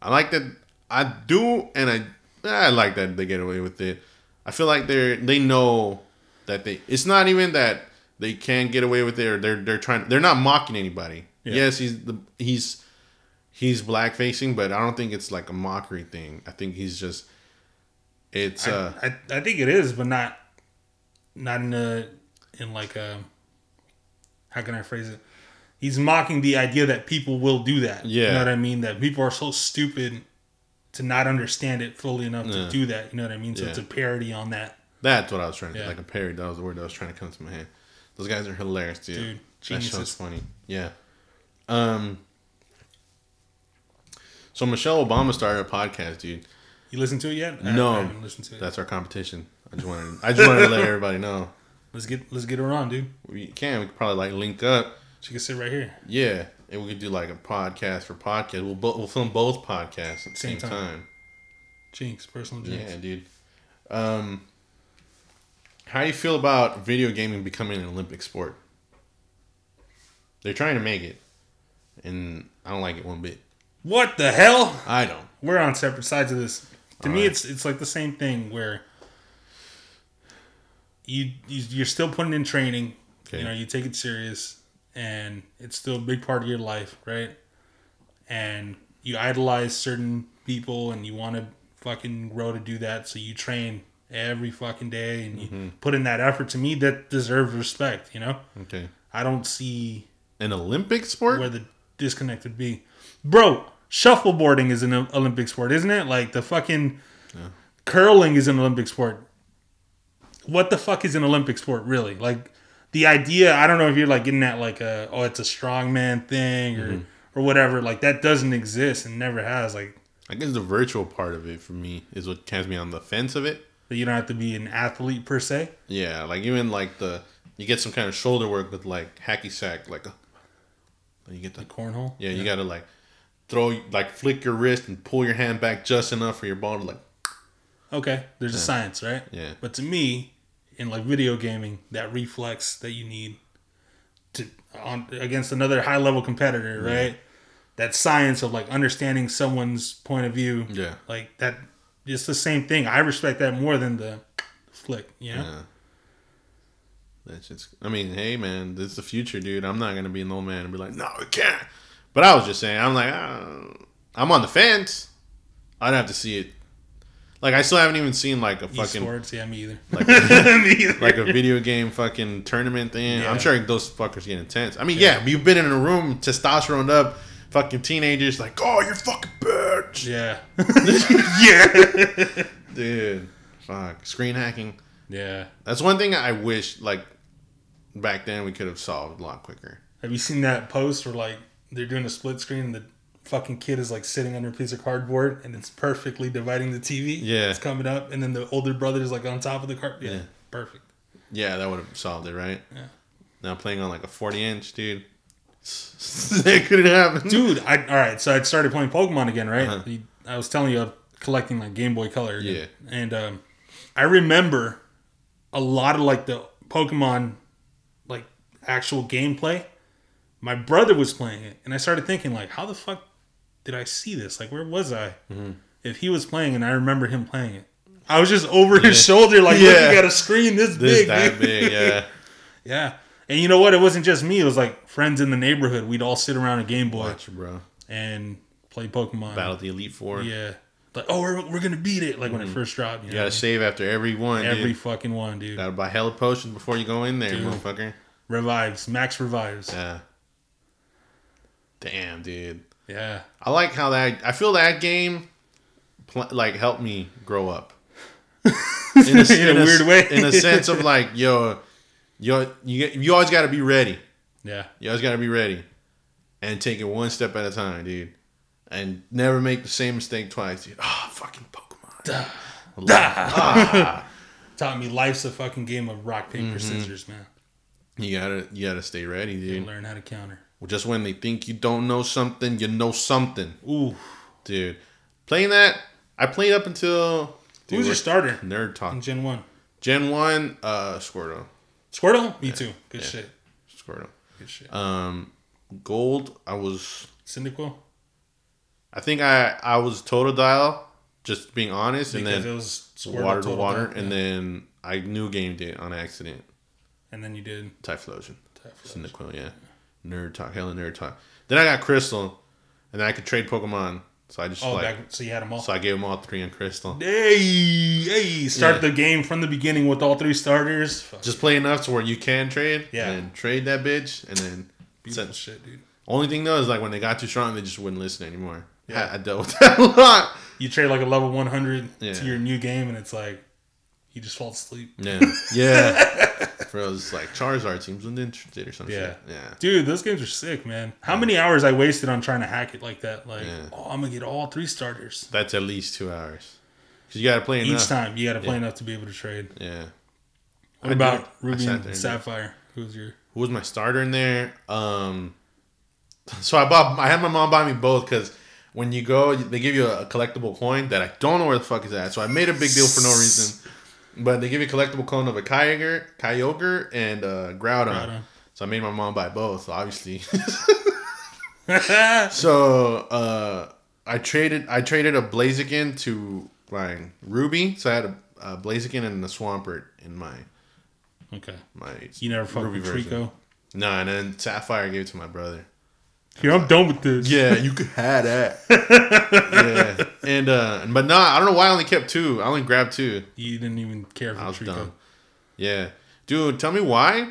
Speaker 1: I like that. I do, and I I like that they get away with it. I feel like they're they know that they. It's not even that they can't get away with it, they're they're trying. They're not mocking anybody.
Speaker 2: Yeah.
Speaker 1: Yes, he's the he's he's black facing, but I don't think it's like a mockery thing. I think he's just. It's uh
Speaker 2: I, I I think it is, but not not in a in like a how can I phrase it? He's mocking the idea that people will do that.
Speaker 1: Yeah.
Speaker 2: You know what I mean? That people are so stupid to not understand it fully enough
Speaker 1: Yeah.
Speaker 2: to do that. You know what I mean? So
Speaker 1: Yeah.
Speaker 2: it's a parody on that.
Speaker 1: that's what I was trying to
Speaker 2: Yeah.
Speaker 1: like a parody. That was the word that was trying to come to my head. Those guys are hilarious, dude.
Speaker 2: Dude,
Speaker 1: that show's funny. Yeah. Um. So Michelle Obama started a podcast, dude.
Speaker 2: You listen to it yet? I-
Speaker 1: No.
Speaker 2: I haven't listened to it.
Speaker 1: That's our competition. I just wanted, I just wanted to let everybody know.
Speaker 2: Let's get let's get her on, dude.
Speaker 1: We can. We could probably like link up.
Speaker 2: She can sit right here.
Speaker 1: Yeah, and we could do like a podcast for podcast. We'll bo- we'll film both podcasts at the same,
Speaker 2: Same
Speaker 1: time.
Speaker 2: time. Jinx, personal jinx.
Speaker 1: Yeah, dude. Um, how do you feel about video gaming becoming an Olympic sport? They're trying to make it, and I don't like it one bit.
Speaker 2: What the hell?
Speaker 1: I don't.
Speaker 2: We're on separate sides of this. To me,
Speaker 1: Alright.
Speaker 2: it's it's like the same thing where you, you you're still putting in training.
Speaker 1: Okay.
Speaker 2: You know, you take it serious, and it's still a big part of your life, right? And you idolize certain people, and you want to fucking grow to do that, so you train every fucking day, and you mm-hmm. put in that effort. To me, that deserves respect. You know,
Speaker 1: Okay.
Speaker 2: I don't see
Speaker 1: An Olympic sport?
Speaker 2: where the disconnect would be. Bro, shuffleboarding is an Olympic sport, isn't it? Like the fucking curling is an Olympic sport. What the fuck is an Olympic sport really? Like the idea, I don't know if you're like getting at like a oh it's a strongman thing or mm-hmm. or whatever. Like that doesn't exist and never has. Like
Speaker 1: I guess the virtual part of it for me is what has me on the fence of it.
Speaker 2: That you don't have to be an athlete per se.
Speaker 1: Yeah, like even like the you get some kind of shoulder work with like hacky sack, like a, you get the
Speaker 2: Like cornhole.
Speaker 1: yeah, you gotta like throw like flick your wrist and pull your hand back just enough for your ball to like
Speaker 2: Okay, there's a science, right?
Speaker 1: Yeah.
Speaker 2: But to me, in like video gaming, that reflex that you need to on against another high level competitor, right? That science of like understanding someone's point of view,
Speaker 1: yeah
Speaker 2: like that. It's the same thing. I respect that more than the flick. You know?
Speaker 1: yeah. That's just. I mean, hey man, this is the future, dude. I'm not gonna be an old man and be like, no, it can't. But I was just saying, I'm like, uh, I'm on the fence. I'd have to see it. Like I still haven't even seen like a fucking
Speaker 2: Esports, yeah, me either.
Speaker 1: like
Speaker 2: me either.
Speaker 1: like a video game fucking tournament thing.
Speaker 2: Yeah.
Speaker 1: I'm sure those fuckers get intense. I mean, yeah, you've been in a room, testosterone up, fucking teenagers like, oh, you're fucking bitch,
Speaker 2: yeah, yeah,
Speaker 1: dude. Fuck, screen hacking.
Speaker 2: yeah.
Speaker 1: That's one thing I wish like back then we could have solved a lot quicker.
Speaker 2: Have you seen that post where like they're doing a split screen and the fucking kid is like sitting under a piece of cardboard and it's perfectly dividing the TV?
Speaker 1: Yeah.
Speaker 2: It's coming up and then the older brother is like on top of the card. Yeah.
Speaker 1: Yeah.
Speaker 2: Perfect.
Speaker 1: Yeah, that would have solved it, right?
Speaker 2: Yeah.
Speaker 1: Now playing on like a 40 inch, dude. that couldn't happen,
Speaker 2: Dude, I all right, so I started playing Pokemon again, right?
Speaker 1: Uh-huh.
Speaker 2: I was telling you I'm collecting like Game Boy Color again.
Speaker 1: Yeah.
Speaker 2: And um I remember a lot of like the Pokemon like actual gameplay. My brother was playing it and I started thinking like how the fuck did I see this? Like where was I?
Speaker 1: Mm-hmm.
Speaker 2: If he was playing and I remember him playing it. I was just over his shoulder like
Speaker 1: Yeah.
Speaker 2: looking at a screen this,
Speaker 1: This
Speaker 2: big.
Speaker 1: that
Speaker 2: dude.
Speaker 1: big, yeah.
Speaker 2: yeah. And you know what? It wasn't just me. It was like friends in the neighborhood. We'd all sit around a Game Boy
Speaker 1: Watch, bro.
Speaker 2: and play Pokemon.
Speaker 1: Battle the Elite Four.
Speaker 2: Yeah. Like, oh, we're, we're gonna beat it. Like when it mm-hmm. first dropped. You,
Speaker 1: You
Speaker 2: know?
Speaker 1: gotta save after every one.
Speaker 2: every
Speaker 1: dude.
Speaker 2: fucking one, dude.
Speaker 1: Gotta buy hella potions before you go in there,
Speaker 2: Dude.
Speaker 1: motherfucker.
Speaker 2: Revives. Max revives.
Speaker 1: Yeah. Damn, dude.
Speaker 2: Yeah.
Speaker 1: I like how that. I feel that game, pl- like, helped me grow up. In a,
Speaker 2: In a weird way.
Speaker 1: In a sense of like, yo, yo, you get, you always got to be ready.
Speaker 2: Yeah.
Speaker 1: You always got to be ready, and take it one step at a time, dude. And never make the same mistake twice, dude. Ah, fucking Pokemon. Ah.
Speaker 2: Taught me life's a fucking game of rock, paper,
Speaker 1: Mm-hmm.
Speaker 2: scissors, man.
Speaker 1: You gotta, you gotta stay ready,
Speaker 2: You
Speaker 1: dude.
Speaker 2: learn how to counter.
Speaker 1: Just when they think you don't know something, you know something,
Speaker 2: Ooh.
Speaker 1: dude. Playing that, I played up until.
Speaker 2: Who was your starter
Speaker 1: Nerd talk.
Speaker 2: in Gen 1?
Speaker 1: Gen one, uh, Squirtle,
Speaker 2: Squirtle? Me too. Good shit.
Speaker 1: Squirtle.
Speaker 2: Good shit.
Speaker 1: Um, gold, I was.
Speaker 2: Cyndaquil?
Speaker 1: I think I I was Totodile, just being honest, and then
Speaker 2: it was Squirtle.
Speaker 1: water to water, and
Speaker 2: yeah.
Speaker 1: then I new gamed it on accident.
Speaker 2: and then you did.
Speaker 1: Typhlosion,
Speaker 2: Typhlosion.
Speaker 1: Cyndaquil, yeah. Nerd talk, hella nerd talk. Then I got Crystal, and then I could trade Pokemon, so I just
Speaker 2: Oh,
Speaker 1: like,
Speaker 2: back, so you had them all.
Speaker 1: so I gave them all three on Crystal.
Speaker 2: Hey, hey! Start
Speaker 1: Yeah.
Speaker 2: the game from the beginning with all three starters. Fuck,
Speaker 1: Just play enough to where you can trade,
Speaker 2: Yeah.
Speaker 1: and then trade that bitch, and then
Speaker 2: beautiful
Speaker 1: send-
Speaker 2: shit, dude.
Speaker 1: Only thing though is like when they got too strong, they just wouldn't listen anymore.
Speaker 2: Yeah.
Speaker 1: I, I dealt with that a lot.
Speaker 2: You trade like a level 100
Speaker 1: Yeah.
Speaker 2: to your new game, and it's like you just fall asleep.
Speaker 1: Yeah, yeah. For those like Charizard teams and interested or something.
Speaker 2: Yeah.
Speaker 1: yeah.
Speaker 2: Dude, those games are sick, man. How many hours I wasted on trying to hack it like that? Like,
Speaker 1: Yeah.
Speaker 2: oh, I'm gonna get all three starters
Speaker 1: That's at least two hours. Cause you got to play enough.
Speaker 2: each time. You got to play
Speaker 1: Yeah.
Speaker 2: enough to be able to trade.
Speaker 1: Yeah.
Speaker 2: What
Speaker 1: I
Speaker 2: about. Ruby and. Sapphire? Who's your?
Speaker 1: Who was my starter in there? Um. So I bought. I had my mom buy me both because when you go, they give you a collectible coin that I don't know where the fuck is at. So I made a big deal for no reason. But they give you a collectible clone of a Kyogre, Kyogre, and uh, Groudon.
Speaker 2: Groudon.
Speaker 1: So I made my mom buy both, obviously. so uh, I traded I traded a Blaziken to my Ruby. So I had a, a Blaziken and a Swampert in my
Speaker 2: okay.
Speaker 1: my
Speaker 2: You never fuck
Speaker 1: Ruby
Speaker 2: with. Treecko.
Speaker 1: No, and then Sapphire gave it to my brother.
Speaker 2: Here, I'm done with this.
Speaker 1: Yeah, you could have that. yeah, and uh, but no, I don't know why I only kept two. I only grabbed two.
Speaker 2: You didn't even care for
Speaker 1: I was
Speaker 2: Treecko.
Speaker 1: dumb. Yeah, dude, tell me why.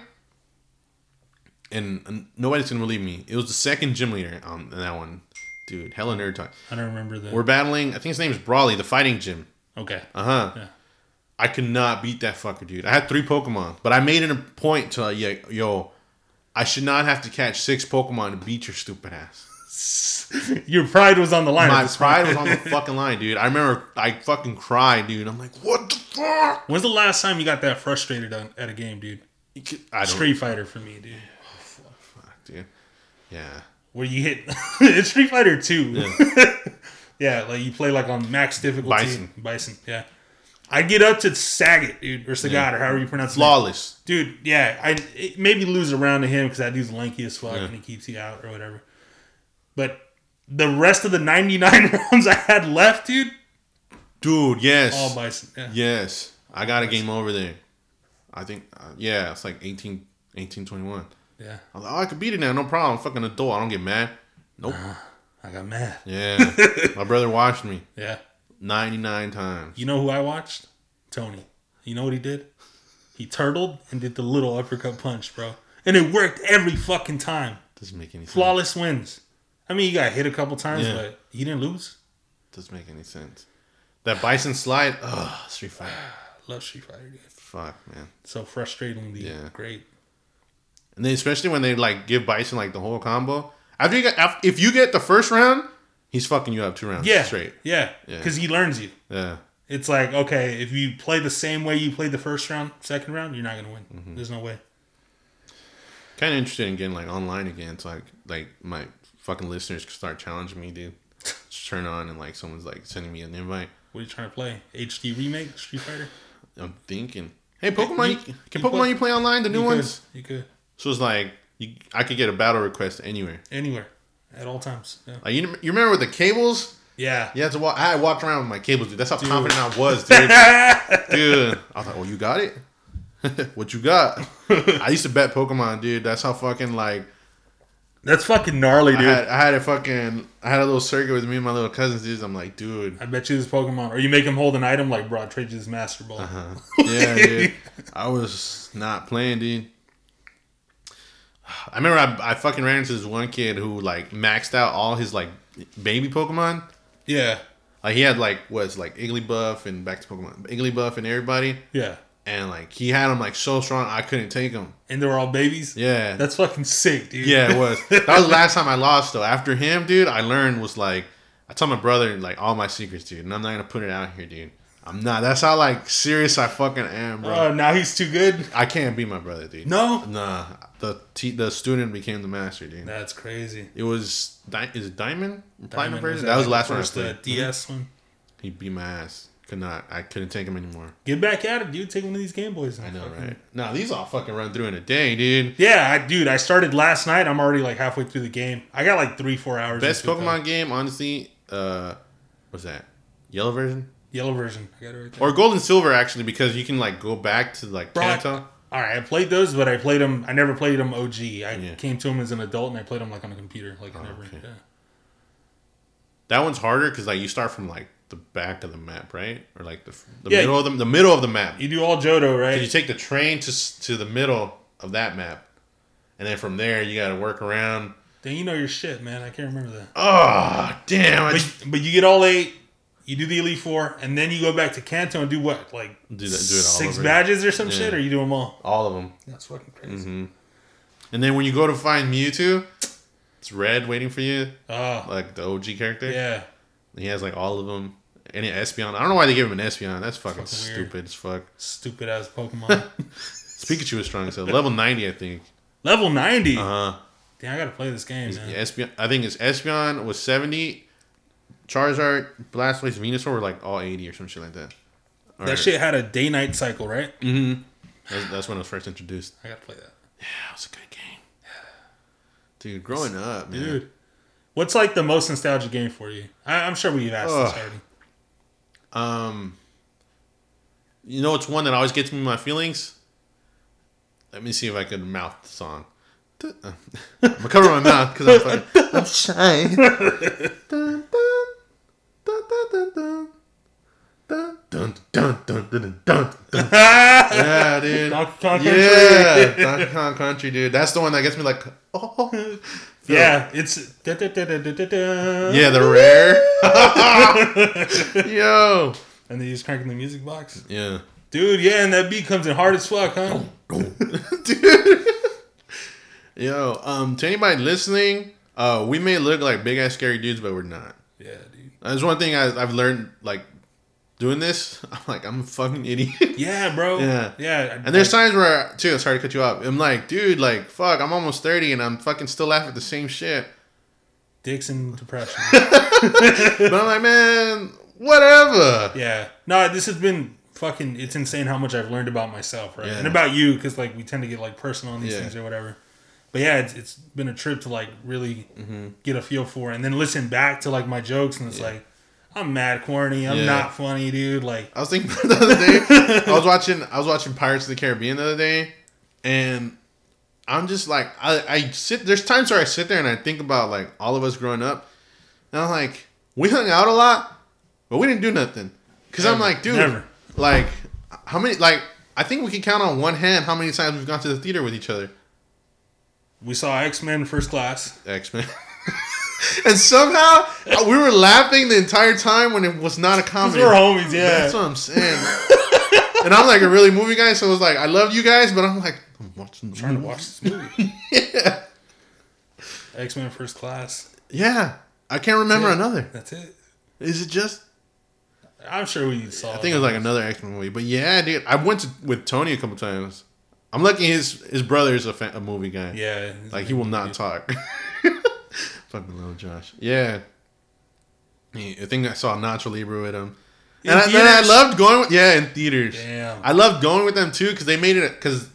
Speaker 1: And, and nobody's gonna believe me. It was the second gym leader on that one, dude. Hella nerd talk.
Speaker 2: I don't remember that.
Speaker 1: We're battling. I think his name is Brawly, the fighting gym.
Speaker 2: okay.
Speaker 1: Uh huh.
Speaker 2: Yeah.
Speaker 1: I could not beat that fucker, dude. I had three Pokemon, but I made it a point to like, yo, I should not have to catch six Pokemon to beat your stupid ass.
Speaker 2: Your pride was on the line.
Speaker 1: My pride was on the fucking line, dude. I remember I fucking cried, dude. I'm like, what the fuck?
Speaker 2: When's the last time you got that frustrated on, at a game, dude?
Speaker 1: Could- I don't,
Speaker 2: Street Fighter for me, dude.
Speaker 1: Oh, fuck, dude. Yeah,
Speaker 2: Where you hit it's Street Fighter 2. Yeah. Yeah, like you play like on max difficulty.
Speaker 1: Bison.
Speaker 2: Bison, yeah. I get up to Sagat, dude, or Sagat, or however you pronounce it.
Speaker 1: flawless.
Speaker 2: Dude, yeah, I it maybe lose a round to him because that dude's lanky as fuck and he keeps you out or whatever. But the rest of the 99 rounds I had left, dude,
Speaker 1: Dude, yes,
Speaker 2: all Bison. Yeah.
Speaker 1: yes. I got a game over there. I think, uh, yeah, it's like 18, 18, 21.
Speaker 2: yeah.
Speaker 1: I was like, oh, I could beat it now, no problem. I'm fucking adult. I don't get mad. Nope.
Speaker 2: I got mad.
Speaker 1: Yeah, my brother watched me
Speaker 2: Yeah.
Speaker 1: 99 times.
Speaker 2: You know who I watched? Tony. You know what he did? He turtled and did the little uppercut punch, bro. And it worked every fucking time.
Speaker 1: Doesn't make any sense.
Speaker 2: Flawless wins. I mean, he got hit a couple times,
Speaker 1: Yeah.
Speaker 2: but he didn't lose.
Speaker 1: Doesn't make any sense. That Bison slide, ugh, Street Fighter.
Speaker 2: Love Street Fighter, dude.
Speaker 1: Fuck, man.
Speaker 2: So frustratingly
Speaker 1: Yeah.
Speaker 2: great.
Speaker 1: And then especially when they like give Bison like the whole combo. After you get, if you get the first round, he's fucking you up two rounds
Speaker 2: Yeah.
Speaker 1: straight.
Speaker 2: Yeah.
Speaker 1: Yeah.
Speaker 2: Because he learns you.
Speaker 1: Yeah,
Speaker 2: It's like, okay, if you play the same way you played the first round, second round, you're not going to win.
Speaker 1: Mm-hmm.
Speaker 2: There's no way.
Speaker 1: kind of interested in getting like online again. So like, like my fucking listeners can start challenging me, dude. Just turn on and like someone's like sending me an invite.
Speaker 2: What are you trying to play? HD remake Street Fighter?
Speaker 1: I'm thinking, hey Pokemon,
Speaker 2: you-
Speaker 1: you, can
Speaker 2: you
Speaker 1: Pokemon
Speaker 2: play-
Speaker 1: you play online? The new
Speaker 2: you
Speaker 1: ones.
Speaker 2: Could, you could.
Speaker 1: So it's like you, I could get a battle request anywhere.
Speaker 2: Anywhere. At all times. Yeah.
Speaker 1: Like you, you remember with the cables?
Speaker 2: Yeah.
Speaker 1: You had to walk. I walked around with my cables, dude. That's how confident I was, dude. dude, I was like, "Oh, you got it? what you got?" I used to bet Pokemon, dude. That's how fucking like
Speaker 2: That's fucking gnarly,
Speaker 1: I
Speaker 2: dude.
Speaker 1: had. I had a fucking. I had a little circuit with me and my little cousins, dude. I'm like, dude.
Speaker 2: I bet you this Pokemon, or you make him hold an item like, bro, I trade you this Master Ball.
Speaker 1: Uh-huh. Yeah, dude. I was not playing, dude. I remember I, I fucking ran into this one kid who like maxed out all his like baby Pokemon.
Speaker 2: Yeah,
Speaker 1: Like he had like was like Igglybuff and back to Pokemon Igglybuff and everybody,
Speaker 2: yeah,
Speaker 1: and like he had them like so strong I couldn't take them.
Speaker 2: and they were all babies.
Speaker 1: Yeah,
Speaker 2: That's fucking sick, dude.
Speaker 1: yeah, it was. That was the last time I lost though. After him, dude, I learned was like I told my brother like all my secrets, dude, and I'm not gonna put it out here, dude. I'm not. That's how like serious I fucking am, bro.
Speaker 2: Oh, now he's too good.
Speaker 1: I can't be my brother, dude.
Speaker 2: No,
Speaker 1: Nah, the t- the student became the master, dude.
Speaker 2: that's crazy.
Speaker 1: It was Di- is it Diamond
Speaker 2: Diamond,
Speaker 1: version? That was the last one I
Speaker 2: first, uh. DS one.
Speaker 1: He beat my ass. Could not. I couldn't take him anymore.
Speaker 2: Get back at it, dude. Take one of these Game Boys.
Speaker 1: I know,
Speaker 2: Fucking-
Speaker 1: right? No, these all fucking run through in a day, dude.
Speaker 2: Yeah, I, dude. I started last night. I'm already like halfway through the game. I got like three, four hours.
Speaker 1: Best Pokemon game, honestly. Uh, what's that? Yellow version.
Speaker 2: Yellow version. I got it right there.
Speaker 1: or Gold and Silver actually because you can like go back to like
Speaker 2: Bro, I- All right, I played those, but I played them. I never played them OG. I
Speaker 1: Yeah. Oh,
Speaker 2: came to them as an adult, and I played them like on a computer. Like I never.
Speaker 1: okay.
Speaker 2: Yeah.
Speaker 1: That one's harder because like you start from like the back of the map, right? Or like the the
Speaker 2: Yeah.
Speaker 1: middle of the the middle of the map.
Speaker 2: You do all Johto, right?
Speaker 1: You take the train to to the middle of that map, and then from there you got to work around.
Speaker 2: then you know your shit, man. I can't remember that.
Speaker 1: Oh damn!
Speaker 2: But, but you get all eight. You do the Elite Four, and then you go back to Kanto and do what? Like
Speaker 1: Do that- do it all
Speaker 2: six
Speaker 1: over.
Speaker 2: badges or some
Speaker 1: Yeah.
Speaker 2: shit, or you do them all?
Speaker 1: all of them.
Speaker 2: That's fucking crazy.
Speaker 1: Mm-hmm. And then when you go to find Mewtwo, it's red waiting for you,
Speaker 2: Oh,
Speaker 1: like the OG character.
Speaker 2: yeah.
Speaker 1: He has like all of them. Any Espeon. I don't know why they give him an Espeon. That's fucking,
Speaker 2: Fucking weird.
Speaker 1: stupid as fuck.
Speaker 2: Stupid ass Pokemon.
Speaker 1: Pikachu is strong, so level ninety, I think.
Speaker 2: Level 90.
Speaker 1: Uh huh.
Speaker 2: Damn, I gotta play this game, man.
Speaker 1: Espeon. I think it's Espeon was seventy. Charizard, Blastoise, Venusaur were like all eighty or some shit like that. Or-
Speaker 2: That shit had a day night cycle, right?
Speaker 1: Mhm. That's, that's when it was first introduced.
Speaker 2: I gotta play that.
Speaker 1: Yeah, it was a good game. Dude, growing up, man.
Speaker 2: Dude. What's like the most nostalgic game for you? I, I'm sure we've asked this
Speaker 1: Ugh.
Speaker 2: already.
Speaker 1: Um, you know, it's one that always gets me my feelings. Let me see if I can mouth the song. I'm gonna cover my mouth because I'm fucking. I'm shy. dun dun dun dun dun dun dun. dun. yeah, dude.
Speaker 2: Donkey Kong Country.
Speaker 1: Yeah, Donkey Kong Country, dude. That's the one that gets me like, oh.
Speaker 2: Yeah, it's
Speaker 1: yeah the rare. Yo,
Speaker 2: and then just cranking the music box.
Speaker 1: Yeah,
Speaker 2: dude. Yeah, and that beat comes in hard as fuck, huh?
Speaker 1: dude. Yo, um, to anybody listening, uh, we may look like big ass scary dudes, but we're not.
Speaker 2: Yeah,
Speaker 1: that's one thing I, I've learned, like doing this. I'm like, I'm a fucking idiot.
Speaker 2: Yeah, bro.
Speaker 1: Yeah.
Speaker 2: Yeah.
Speaker 1: And there's times where, too, sorry to cut you off. I'm like, dude, like, fuck, I'm almost 30 and I'm fucking still laughing at the same shit.
Speaker 2: dicks and depression.
Speaker 1: But I'm like, man, whatever.
Speaker 2: yeah. No, this has been fucking. It's insane how much I've learned about myself, right?
Speaker 1: Yeah.
Speaker 2: And about you, because like we tend to get like personal on these
Speaker 1: Yeah.
Speaker 2: things or whatever. But yeah, it's, it's been a trip to like really
Speaker 1: Mm-hmm.
Speaker 2: get a feel for, it. and then listen back to like my jokes, and it's like, I'm mad corny. I'm
Speaker 1: Yeah.
Speaker 2: not funny, dude. Like,
Speaker 1: I was thinking the other day. I was watching. I was watching Pirates of the Caribbean the other day, and I'm just like, I, I sit. There's times where I sit there and I think about like all of us growing up, and I'm like, we hung out a lot, but we didn't do nothing. Cause I'm like, dude,
Speaker 2: Never.
Speaker 1: like, how many? Like, I think we can count on one hand how many times we've gone to the theater with each other.
Speaker 2: We saw X Men First Class.
Speaker 1: X Men. and somehow uh, we were laughing the entire time when it was not a comedy.
Speaker 2: we're homies, yeah.
Speaker 1: That's what I'm saying. and I'm like a really movie guy, so it was like I love you guys, but I'm like I'm watching the
Speaker 2: trying to watch this movie.
Speaker 1: Yeah,
Speaker 2: X Men First Class.
Speaker 1: yeah. I can't remember another.
Speaker 2: That's it.
Speaker 1: Is it just?
Speaker 2: I'm sure we saw.
Speaker 1: I think it was like another X Men movie. But yeah, dude, I went to, with Tony a couple times. I'm lucky his his brother is a, fa- a movie guy.
Speaker 2: Yeah.
Speaker 1: Like he will not talk. Fucking little Josh. Yeah. I think I saw Nacho Libre with him.
Speaker 2: In
Speaker 1: And I, then I loved going with yeah in theaters.
Speaker 2: Damn.
Speaker 1: I loved going with them too because they made it because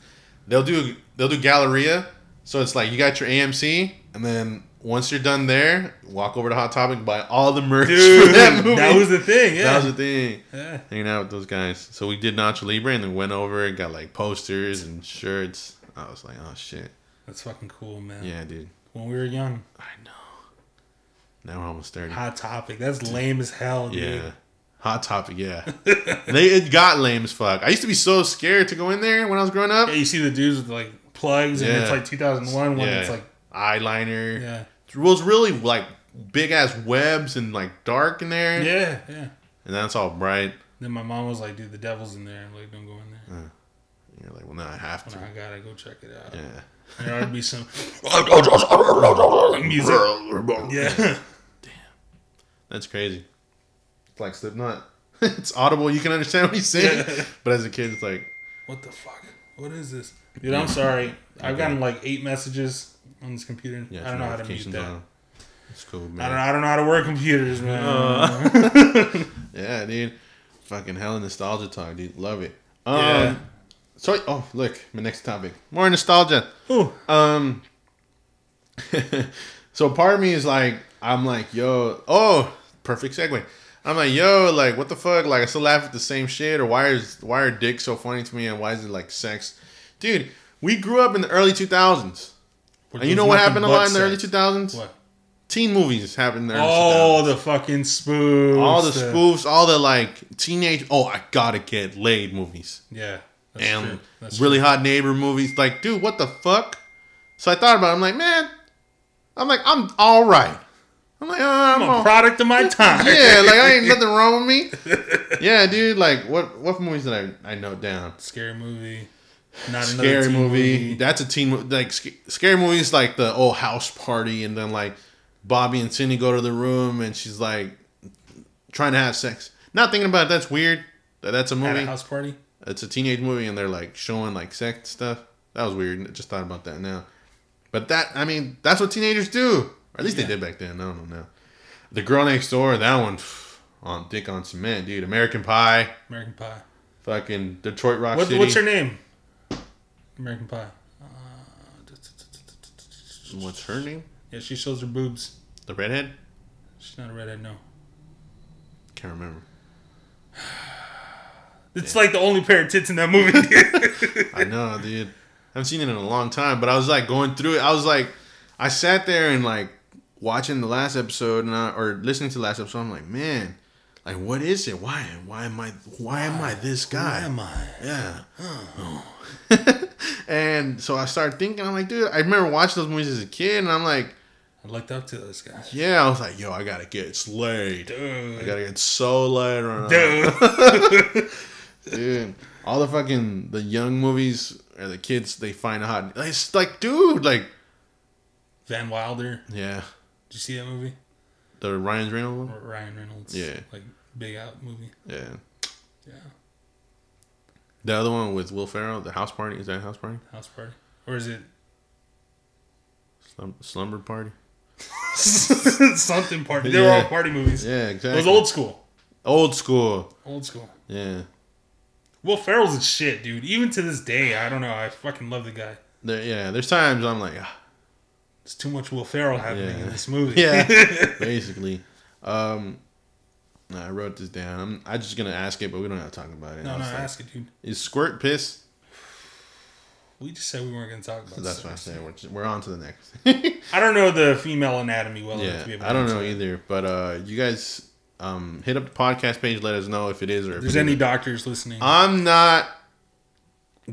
Speaker 1: they'll do they'll do Galleria, so it's like you got your AMC and then once you're done there, walk over to Hot Topic buy all the merch
Speaker 2: Dude,
Speaker 1: that movie.
Speaker 2: that was the thing. Yeah.
Speaker 1: That was the thing.
Speaker 2: yeah.
Speaker 1: Hanging out with those guys. So we did Nacho Libre and then went over and got like posters and shirts. I was like, oh shit,
Speaker 2: That's fucking cool, man.
Speaker 1: yeah, dude.
Speaker 2: When we were young,
Speaker 1: I know. Now we're almost thirty.
Speaker 2: hot topic. That's lame as hell, dude.
Speaker 1: Yeah. Hot topic, yeah. they it got lame as fuck. I used to be so scared to go in there when I was growing up.
Speaker 2: Yeah, you see the dudes with like plugs, and it's like 2001 when
Speaker 1: yeah,
Speaker 2: it's like
Speaker 1: eyeliner.
Speaker 2: yeah,
Speaker 1: It was really like big ass webs and like dark in there.
Speaker 2: yeah, yeah.
Speaker 1: and that's all bright.
Speaker 2: Then my mom was like, "Dude, the devil's in there." I'm like, "Don't go in there."
Speaker 1: And you're like, well, now I have to.
Speaker 2: I gotta go check it out.
Speaker 1: Yeah.
Speaker 2: And there'd be some music. Yeah, Damn,
Speaker 1: That's crazy. It's like Slipknot. it's audible. You can understand what he's saying.
Speaker 2: Yeah.
Speaker 1: But as a kid, it's like,
Speaker 2: what the fuck? What is this? Dude, I'm sorry. I've gotten like eight messages on this computer.
Speaker 1: yeah,
Speaker 2: I don't know how to mute that.
Speaker 1: on. It's cool,
Speaker 2: I don't.
Speaker 1: man.
Speaker 2: I don't know how to work computers, man.
Speaker 1: Uh. Yeah, dude. Fucking hella nostalgia talk, dude. Love it. Um,
Speaker 2: Yeah.
Speaker 1: So, oh, look, my next topic. More nostalgia.
Speaker 2: Ooh.
Speaker 1: Um. so part of me is like, I'm like, yo, oh, perfect segue. I'm like, yo, like, what the fuck? Like, I still laugh at the same shit, or why is why are dicks so funny to me, and why is it like sex, dude? We grew up in the early 2000s, and you know what happened a lot in the early 2000s?
Speaker 2: What?
Speaker 1: Teen movies happened there.
Speaker 2: Oh,
Speaker 1: 2000s.
Speaker 2: the fucking spoofs.
Speaker 1: all the spoofs, all the like teenage. Oh, I gotta get laid movies
Speaker 2: Yeah. That's
Speaker 1: and
Speaker 2: true.
Speaker 1: Really hot neighbor movies. Like, dude, what the fuck? So I thought about. it. I'm like, man, I'm like, I'm all right. I'm like, uh, I'm.
Speaker 2: I'm
Speaker 1: all,
Speaker 2: a product of my time.
Speaker 1: yeah, like I ain't nothing wrong with me. Yeah, dude. Like, what what movies did I I note down?
Speaker 2: Scary movie. Not another
Speaker 1: Scary
Speaker 2: teen
Speaker 1: movie. That's a teen. Like sc- scary movies, like the old house party, and then like Bobby and Cindy go to the room, and she's like trying to have sex. Not thinking about it, that's weird. That that's a movie.
Speaker 2: a house party.
Speaker 1: It's a teenage movie, and they're like showing like sex stuff. That was weird. I just thought about that now. But that, I mean, that's what teenagers do. Or at least
Speaker 2: Yeah.
Speaker 1: they did back then. I don't know now. The girl next door, that one, on dick on cement, dude. American Pie,
Speaker 2: American Pie.
Speaker 1: fucking Detroit Rock
Speaker 2: What,
Speaker 1: City.
Speaker 2: what's her name? American Pie. Uh,
Speaker 1: What's her name?
Speaker 2: yeah, she shows her boobs.
Speaker 1: The redhead?
Speaker 2: She's not a redhead, no.
Speaker 1: Can't remember.
Speaker 2: It's like the only pair of tits in that movie.
Speaker 1: I know, dude. I haven't seen it in a long time, but I was like going through it. I was like, I sat there and like watching the last episode and I, or listening to the last episode. I'm like, man, like what is it? Why? Why am I? Why am I this guy?
Speaker 2: Who am I?
Speaker 1: Yeah. and so I started thinking. I'm like, dude, I remember watching those movies as a kid, and I'm like,
Speaker 2: I looked up to those guys.
Speaker 1: yeah. I was like, yo, I gotta get slayed.
Speaker 2: Dude.
Speaker 1: I gotta get so laid right.
Speaker 2: Dude.
Speaker 1: dude. All the fucking the young movies or the kids they find hot. It's like, dude, like,
Speaker 2: Van Wilder.
Speaker 1: yeah,
Speaker 2: Did you see that movie?
Speaker 1: the Ryan Reynolds one.
Speaker 2: Ryan Reynolds.
Speaker 1: Yeah.
Speaker 2: Like big out movie.
Speaker 1: Yeah,
Speaker 2: Yeah.
Speaker 1: The other one with Will Ferrell, the house party. Is that house party?
Speaker 2: House party. Or is it
Speaker 1: Slum, slumber party.
Speaker 2: something party? They were all party movies.
Speaker 1: Yeah,
Speaker 2: It
Speaker 1: exactly.
Speaker 2: was old school.
Speaker 1: Old school.
Speaker 2: Old school.
Speaker 1: Yeah.
Speaker 2: Will Ferrell's a shit, dude. Even to this day, I don't know. I fucking love the guy.
Speaker 1: There, yeah. There's times I'm like, ah,
Speaker 2: There's too much Will Ferrell happening
Speaker 1: Yeah.
Speaker 2: in this movie.
Speaker 1: yeah, basically. Um, no, I wrote this down. I'm, I'm just gonna ask it, but we don't have to talk about it.
Speaker 2: no, no,
Speaker 1: like,
Speaker 2: ask it, dude.
Speaker 1: Is squirt piss?
Speaker 2: We just said we weren't going to talk about it.
Speaker 1: That's what I
Speaker 2: sex.
Speaker 1: said. We're, just- we're on to the next.
Speaker 2: I don't know the female anatomy well enough
Speaker 1: yeah,
Speaker 2: to be able
Speaker 1: I don't know
Speaker 2: that.
Speaker 1: either. But uh, you guys, um, hit up the podcast page. Let us know if it is or
Speaker 2: If
Speaker 1: if
Speaker 2: there's any doctors listening,
Speaker 1: I'm not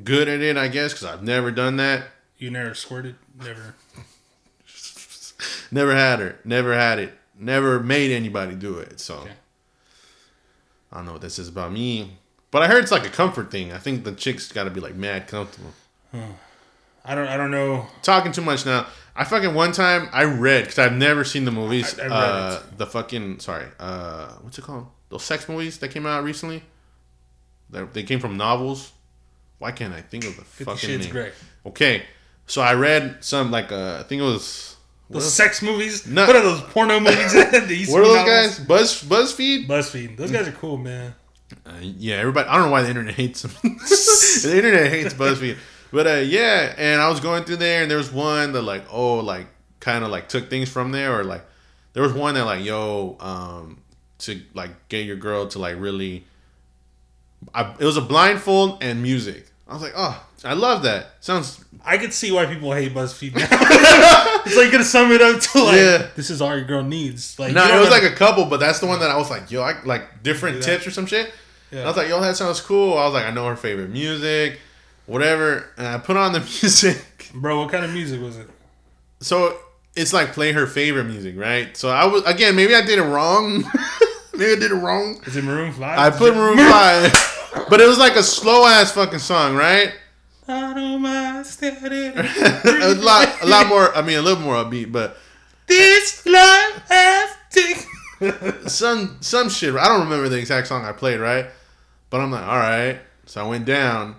Speaker 1: good at it, I guess, because I've never done that.
Speaker 2: you never squirted, never.
Speaker 1: Never had her. Never had it. Never made anybody do it. So
Speaker 2: Okay.
Speaker 1: I don't know what this is about me. But I heard it's like a comfort thing. I think the chick's got to be like mad comfortable.
Speaker 2: I don't. I don't know.
Speaker 1: Talking too much now. I fucking one time I read because I've never seen the movies.
Speaker 2: I- I
Speaker 1: uh, the fucking sorry. Uh, what's it called? Those sex movies that came out recently. They, they came from novels. Why can't I think of the
Speaker 2: Fifty
Speaker 1: fucking
Speaker 2: Shades
Speaker 1: name?
Speaker 2: Grey.
Speaker 1: Okay, so I read some like uh, I think it was
Speaker 2: Those sex movies.
Speaker 1: No.
Speaker 2: What are those porno movies? used
Speaker 1: what are those
Speaker 2: novels?
Speaker 1: guys? Buzz BuzzFeed.
Speaker 2: BuzzFeed. Those guys are cool, man.
Speaker 1: Uh, yeah, everybody. I don't know why the internet hates them. the internet hates BuzzFeed. But uh, yeah, and I was going through there, and there was one that like, oh, like kind of like took things from there, or like there was one that like, yo, um, to like get your girl to like really. I, it was a blindfold and music. I was like, oh, I love that. Sounds
Speaker 2: I could see why people hate BuzzFeed now. it's like gonna sum it up to like,
Speaker 1: Yeah.
Speaker 2: this is all your girl needs. Like,
Speaker 1: no, it was like a couple, but that's the one that I was like, yo, I like different tips or some shit.
Speaker 2: Yeah.
Speaker 1: And I was like, yo, that sounds cool. I was like, I know her favorite music. whatever. And I put on the music.
Speaker 2: Bro, what kind of music was it?
Speaker 1: So it's like play her favorite music, right? So I was again, maybe I did it wrong. maybe I did it wrong.
Speaker 2: Is it Maroon 5?
Speaker 1: I put Maroon Five, but it was like a slow ass fucking song, right?
Speaker 2: I don't mind steady.
Speaker 1: a lot, a lot more. I mean, a little more upbeat, but
Speaker 2: This life has taken.
Speaker 1: some some shit. I don't remember the exact song I played, right? But I'm like, all right. So I went down,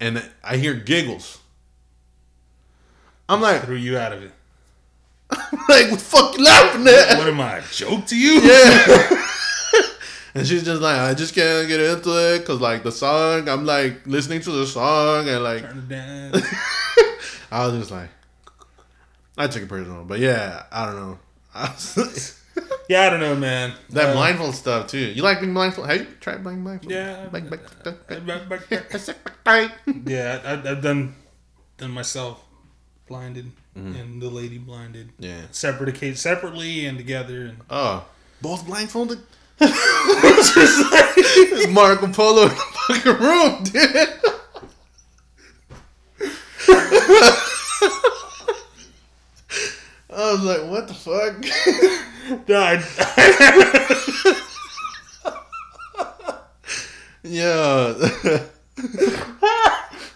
Speaker 1: and I hear giggles. I'm like,
Speaker 2: Threw you out of it.
Speaker 1: like, what the fuck you laughing at?
Speaker 2: What am I, a joke to you?
Speaker 1: Yeah. and she's just like, I just can't get into it because, like, the song, I'm like listening to the song and, like. I was just like, I took it personal. But yeah, I don't know. I
Speaker 2: Yeah, I don't know, man.
Speaker 1: that
Speaker 2: Uh,
Speaker 1: blindfold stuff, too. You like being blindfold? Have you tried being blindfold?
Speaker 2: Yeah. Yeah, I, I've done done myself blinded
Speaker 1: Mm-hmm.
Speaker 2: and the lady blinded.
Speaker 1: Yeah.
Speaker 2: Separate separately and together. And
Speaker 1: Oh. Both blindfolded? Marco Polo in the fucking room, dude. I was like, what the fuck?
Speaker 2: died.
Speaker 1: yeah.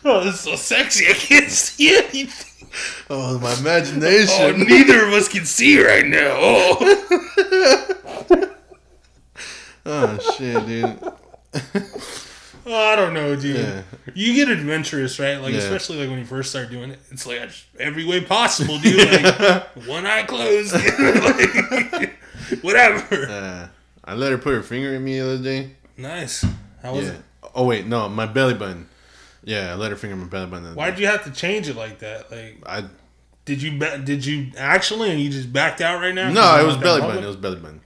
Speaker 2: oh, this is so sexy. I can't see anything.
Speaker 1: oh, my imagination.
Speaker 2: Oh,
Speaker 1: imagination.
Speaker 2: neither of us can see right now. Oh.
Speaker 1: oh, shit, dude.
Speaker 2: Oh, I don't know, dude.
Speaker 1: Yeah.
Speaker 2: You get adventurous, right? Like
Speaker 1: Yeah.
Speaker 2: especially like when you first start doing it, it's like every way possible, dude. Like one eye closed, like, whatever.
Speaker 1: Uh, I let her put her finger in me the other day.
Speaker 2: Nice. How was
Speaker 1: Yeah.
Speaker 2: it?
Speaker 1: Oh, wait, no, my belly button. Yeah, I let her finger my belly button.
Speaker 2: Why'd
Speaker 1: day.
Speaker 2: you have to change it like that? Like,
Speaker 1: I
Speaker 2: did you ba- did you actually, and you just backed out right now?
Speaker 1: No, it was belly button. It was belly button.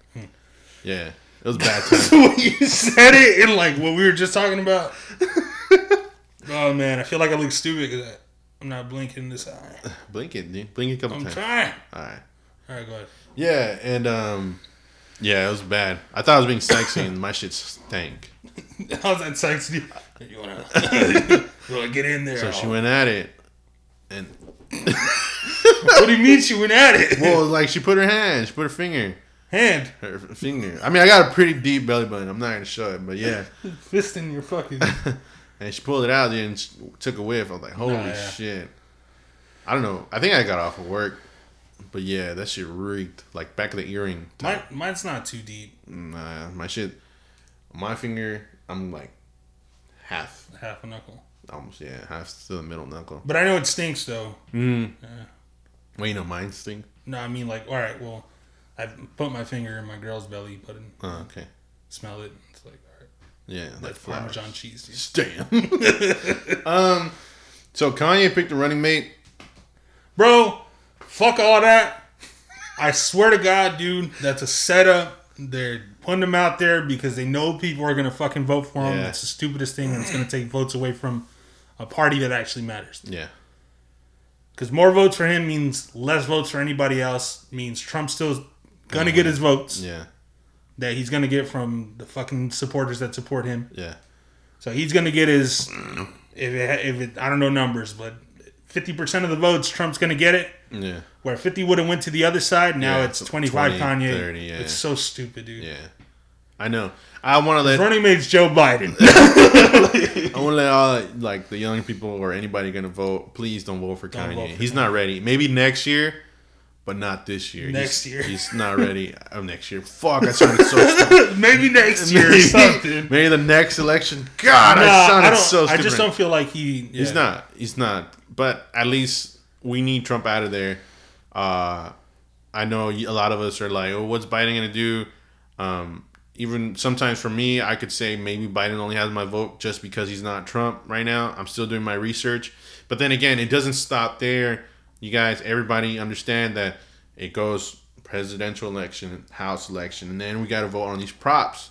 Speaker 1: Yeah, it was bad.
Speaker 2: So when you said it and like what we were just talking about. oh man, I feel like I look stupid because I'm not blinking this eye.
Speaker 1: Blink it, dude. Blink it a couple
Speaker 2: I'm
Speaker 1: times.
Speaker 2: trying.
Speaker 1: All right.
Speaker 2: All right, go ahead.
Speaker 1: Yeah, and um, yeah, it was bad. I thought I was being sexy, and my shit stank.
Speaker 2: How's that sexy? You wanna, you wanna get in there?
Speaker 1: So she went at it, and
Speaker 2: what do you mean she went at it?
Speaker 1: well, like she put her hand, she put her finger,
Speaker 2: Hand,
Speaker 1: her finger. I mean, I got a pretty deep belly button. I'm not gonna show it, but yeah.
Speaker 2: fist in your fucking.
Speaker 1: And she pulled it out and took a whiff. I was like, holy
Speaker 2: Nah, yeah.
Speaker 1: shit. I don't know. I think I got off of work, but yeah, that shit reeked. Like back of the earring.
Speaker 2: Mine, mine's not too deep.
Speaker 1: Nah, my shit, my finger, I'm like half,
Speaker 2: Half a knuckle.
Speaker 1: almost yeah, half to the middle knuckle.
Speaker 2: But I know it stinks though.
Speaker 1: Mm.
Speaker 2: Yeah.
Speaker 1: Well, you know mine stink.
Speaker 2: No, I mean like, all right, well, I put my finger in my girl's belly, put it,
Speaker 1: Oh, okay.
Speaker 2: smell it. It's like, all right,
Speaker 1: Yeah,
Speaker 2: like
Speaker 1: like.
Speaker 2: Parmesan cheese.
Speaker 1: Damn. um, so Kanye picked a running mate.
Speaker 2: Bro, fuck all that. I swear to God, dude, that's a setup. They're putting him out there because they know people are gonna fucking vote for him.
Speaker 1: Yeah.
Speaker 2: That's the stupidest thing, and it's gonna take votes away from a party that actually matters.
Speaker 1: Yeah,
Speaker 2: Because more votes for him means less votes for anybody else. Means Trump still gonna get his votes
Speaker 1: yeah,
Speaker 2: that he's gonna get from the fucking supporters that support him.
Speaker 1: yeah,
Speaker 2: So he's gonna get his if it, if it I don't know numbers, but fifty percent of the votes Trump's gonna get it.
Speaker 1: yeah,
Speaker 2: Where fifty would have went to the other side, now
Speaker 1: Yeah,
Speaker 2: it's twenty five Kanye.
Speaker 1: 30, yeah.
Speaker 2: It's so stupid, dude.
Speaker 1: yeah. I know. I want to let
Speaker 2: Running mate's Joe Biden.
Speaker 1: I want to let all like the young people or anybody gonna vote. Please don't vote for
Speaker 2: Don't
Speaker 1: Kanye.
Speaker 2: vote for
Speaker 1: he's not ready. Maybe next year, but not this year.
Speaker 2: Next
Speaker 1: He's-
Speaker 2: year.
Speaker 1: he's not ready. Oh, next year. Fuck, I sounded so stupid.
Speaker 2: Maybe next year or
Speaker 1: maybe,
Speaker 2: something.
Speaker 1: maybe the next election. God,
Speaker 2: Nah,
Speaker 1: I sounded
Speaker 2: I
Speaker 1: so
Speaker 2: I just don't feel like he. yeah.
Speaker 1: He's not. He's not. But at least we need Trump out of there. Uh, I know a lot of us are like, "Oh, what's Biden gonna do?" Um, even sometimes for me, I could say maybe Biden only has my vote just because he's not Trump right now. I'm still doing my research, but then again, it doesn't stop there. You guys, everybody, understand that it goes presidential election, House election, and then we got to vote on these props.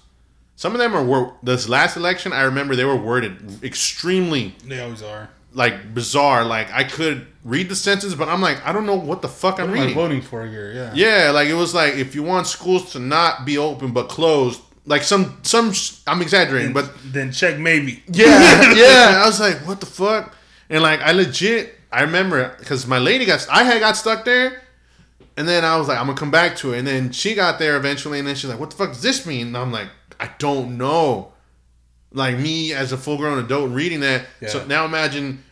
Speaker 1: Some of them are wor- this last election. I remember they were worded extremely
Speaker 2: They always are.
Speaker 1: like bizarre. Like I could read the sentence, but I'm like, I don't know what the fuck I'm
Speaker 2: What am I
Speaker 1: reading.
Speaker 2: voting for here? Yeah.
Speaker 1: Yeah, like it was like if you want schools to not be open but closed, like some some I'm exaggerating, but
Speaker 2: then check maybe.
Speaker 1: yeah, yeah. I was like, what the fuck? And like I legit, I remember because my lady got, I had got stuck there, and then I was like, I'm gonna come back to it. And then she got there eventually, and then she's like, "What the fuck does this mean?" And I'm like, "I don't know." Like me as a full grown adult reading that. So now imagine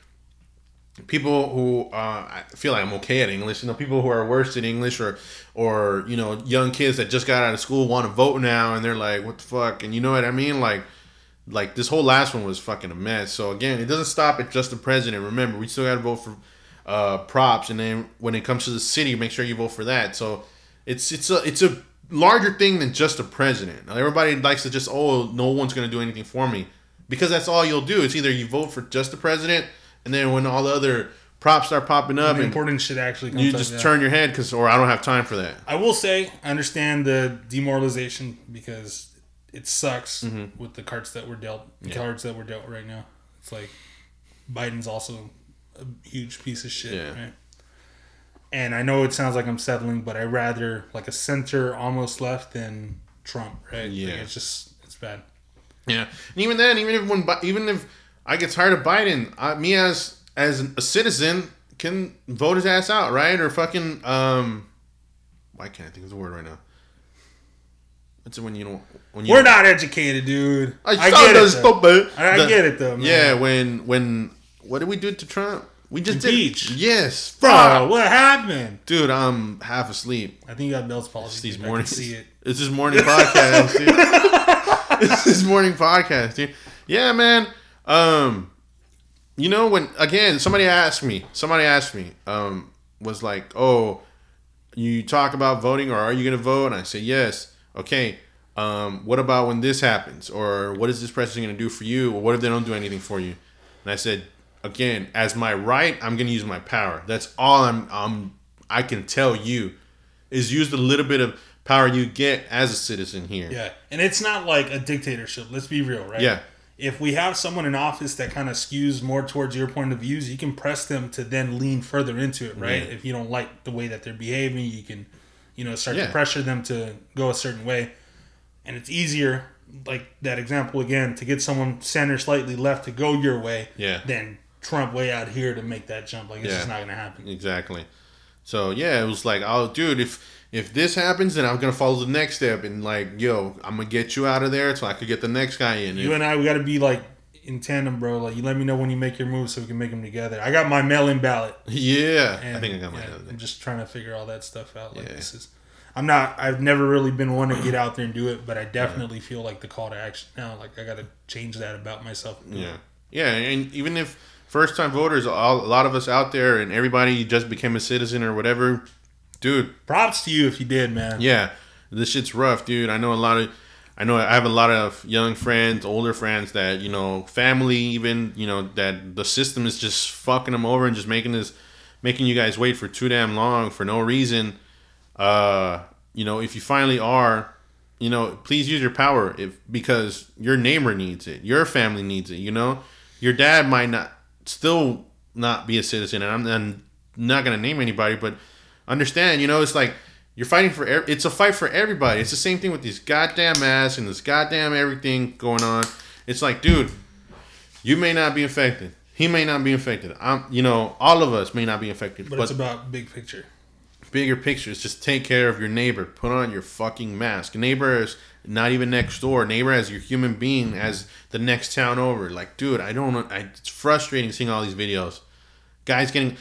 Speaker 1: people who uh, I feel like I'm okay at English. You know, people who are worse at English, or or you know, young kids that just got out of school want to vote now, and they're like, "What the fuck?" And you know what I mean? Like, like this whole last one was fucking a mess. So again, it doesn't stop at just the president. Remember, we still got to vote for uh, props, and then when it comes to the city, make sure you vote for that. So it's it's a it's a larger thing than just the president. Now, everybody likes to just oh, no one's gonna do anything for me because that's all you'll do. It's either you vote for just the president, and then when all the other props start popping up, and
Speaker 2: important shit actually
Speaker 1: you
Speaker 2: up,
Speaker 1: just
Speaker 2: yeah.
Speaker 1: turn your head because or I don't have time for that.
Speaker 2: I will say I understand the demoralization because it sucks
Speaker 1: Mm-hmm.
Speaker 2: with the cards that were dealt, the cards that were dealt right now. It's like Biden's also a huge piece of shit,
Speaker 1: Yeah.
Speaker 2: right? And I know it sounds like I'm settling, but I rather like a center almost left than Trump, right?
Speaker 1: Yeah.
Speaker 2: like it's just it's bad.
Speaker 1: Yeah, and even then, even if when even if I get tired of Biden, I, me as as a citizen can vote his ass out, right? Or fucking um, why can't I think of the word right now? It's when you don't when you
Speaker 2: We're not educated, dude. I,
Speaker 1: I,
Speaker 2: get it. though.
Speaker 1: stupid.
Speaker 2: I
Speaker 1: The-
Speaker 2: get it though, man.
Speaker 1: Yeah, when when what did we do to Trump? We just
Speaker 2: Impeach.
Speaker 1: did. Yes,
Speaker 2: Bro,
Speaker 1: fuck.
Speaker 2: what happened?
Speaker 1: dude. I'm half asleep.
Speaker 2: I think you got Bell's palsy.
Speaker 1: It's these
Speaker 2: dude.
Speaker 1: Mornings.
Speaker 2: see it.
Speaker 1: It's this morning podcast, dude. it's this morning podcast, dude. Yeah, man. Um, you know when again somebody asked me, somebody asked me, um, was like, oh, you talk about voting or are you gonna vote? And I said yes. Okay. Um, what about when this happens? Or what is this president gonna do for you? Or what if they don't do anything for you? And I said, again, as my right, I'm gonna use my power. That's all I'm. I'm. I can tell you is use the little bit of power you get as a citizen here.
Speaker 2: Yeah, and it's not like a dictatorship. Let's be real, right?
Speaker 1: Yeah.
Speaker 2: If we have someone in office that kind of skews more towards your point of views, you can press them to then lean further into it, right?
Speaker 1: Yeah.
Speaker 2: If you don't like the way that they're behaving, you can, you know, start
Speaker 1: Yeah.
Speaker 2: to pressure them to go a certain way, and it's easier, like that example again, to get someone center slightly left to go your way,
Speaker 1: Yeah.
Speaker 2: than Trump way out here to make that jump. Like it's
Speaker 1: Yeah.
Speaker 2: just not gonna happen.
Speaker 1: Exactly. So yeah, it was like, oh, dude, if if this happens, then I'm gonna follow the next step, and like, yo, I'm gonna get you out of there so I could get the next guy in.
Speaker 2: You and I, we got to be like in tandem, bro. Like you let me know when you make your moves so we can make them together. I got my mail-in ballot.
Speaker 1: yeah,
Speaker 2: And,
Speaker 1: I think I got my.
Speaker 2: yeah, I'm just trying to figure all that stuff out. Like
Speaker 1: Yeah.
Speaker 2: this is, I'm not. I've never really been one to get out there and do it, but I definitely feel like the call to action now. Like I got to change that about myself.
Speaker 1: Yeah, yeah, and even if first time voters, all, a lot of us out there, and everybody just became a citizen or whatever, dude,
Speaker 2: Props to you if you did, man.
Speaker 1: Yeah, this shit's rough, dude. I know a lot of, I know I have a lot of young friends, older friends that you know, family even, you know, that the system is just fucking them over and just making this, making you guys wait for too damn long for no reason. Uh, you know, if you finally are, you know, please use your power if because your neighbor needs it, your family needs it. You know, your dad might not still not be a citizen, and I'm, I'm not gonna name anybody, but understand, you know, it's like you're fighting for. ev- It's a fight for everybody. It's the same thing with these goddamn masks and this goddamn everything going on. It's like, dude, you may not be infected. He may not be infected. I'm, you know, all of us may not be infected,
Speaker 2: But,
Speaker 1: but
Speaker 2: it's about big picture.
Speaker 1: bigger picture is just take care of your neighbor. Put on your fucking mask. Neighbor is not even next door. Neighbor as your human being as the next town over. Like, dude, I don't know. I, it's frustrating seeing all these videos. Guys getting.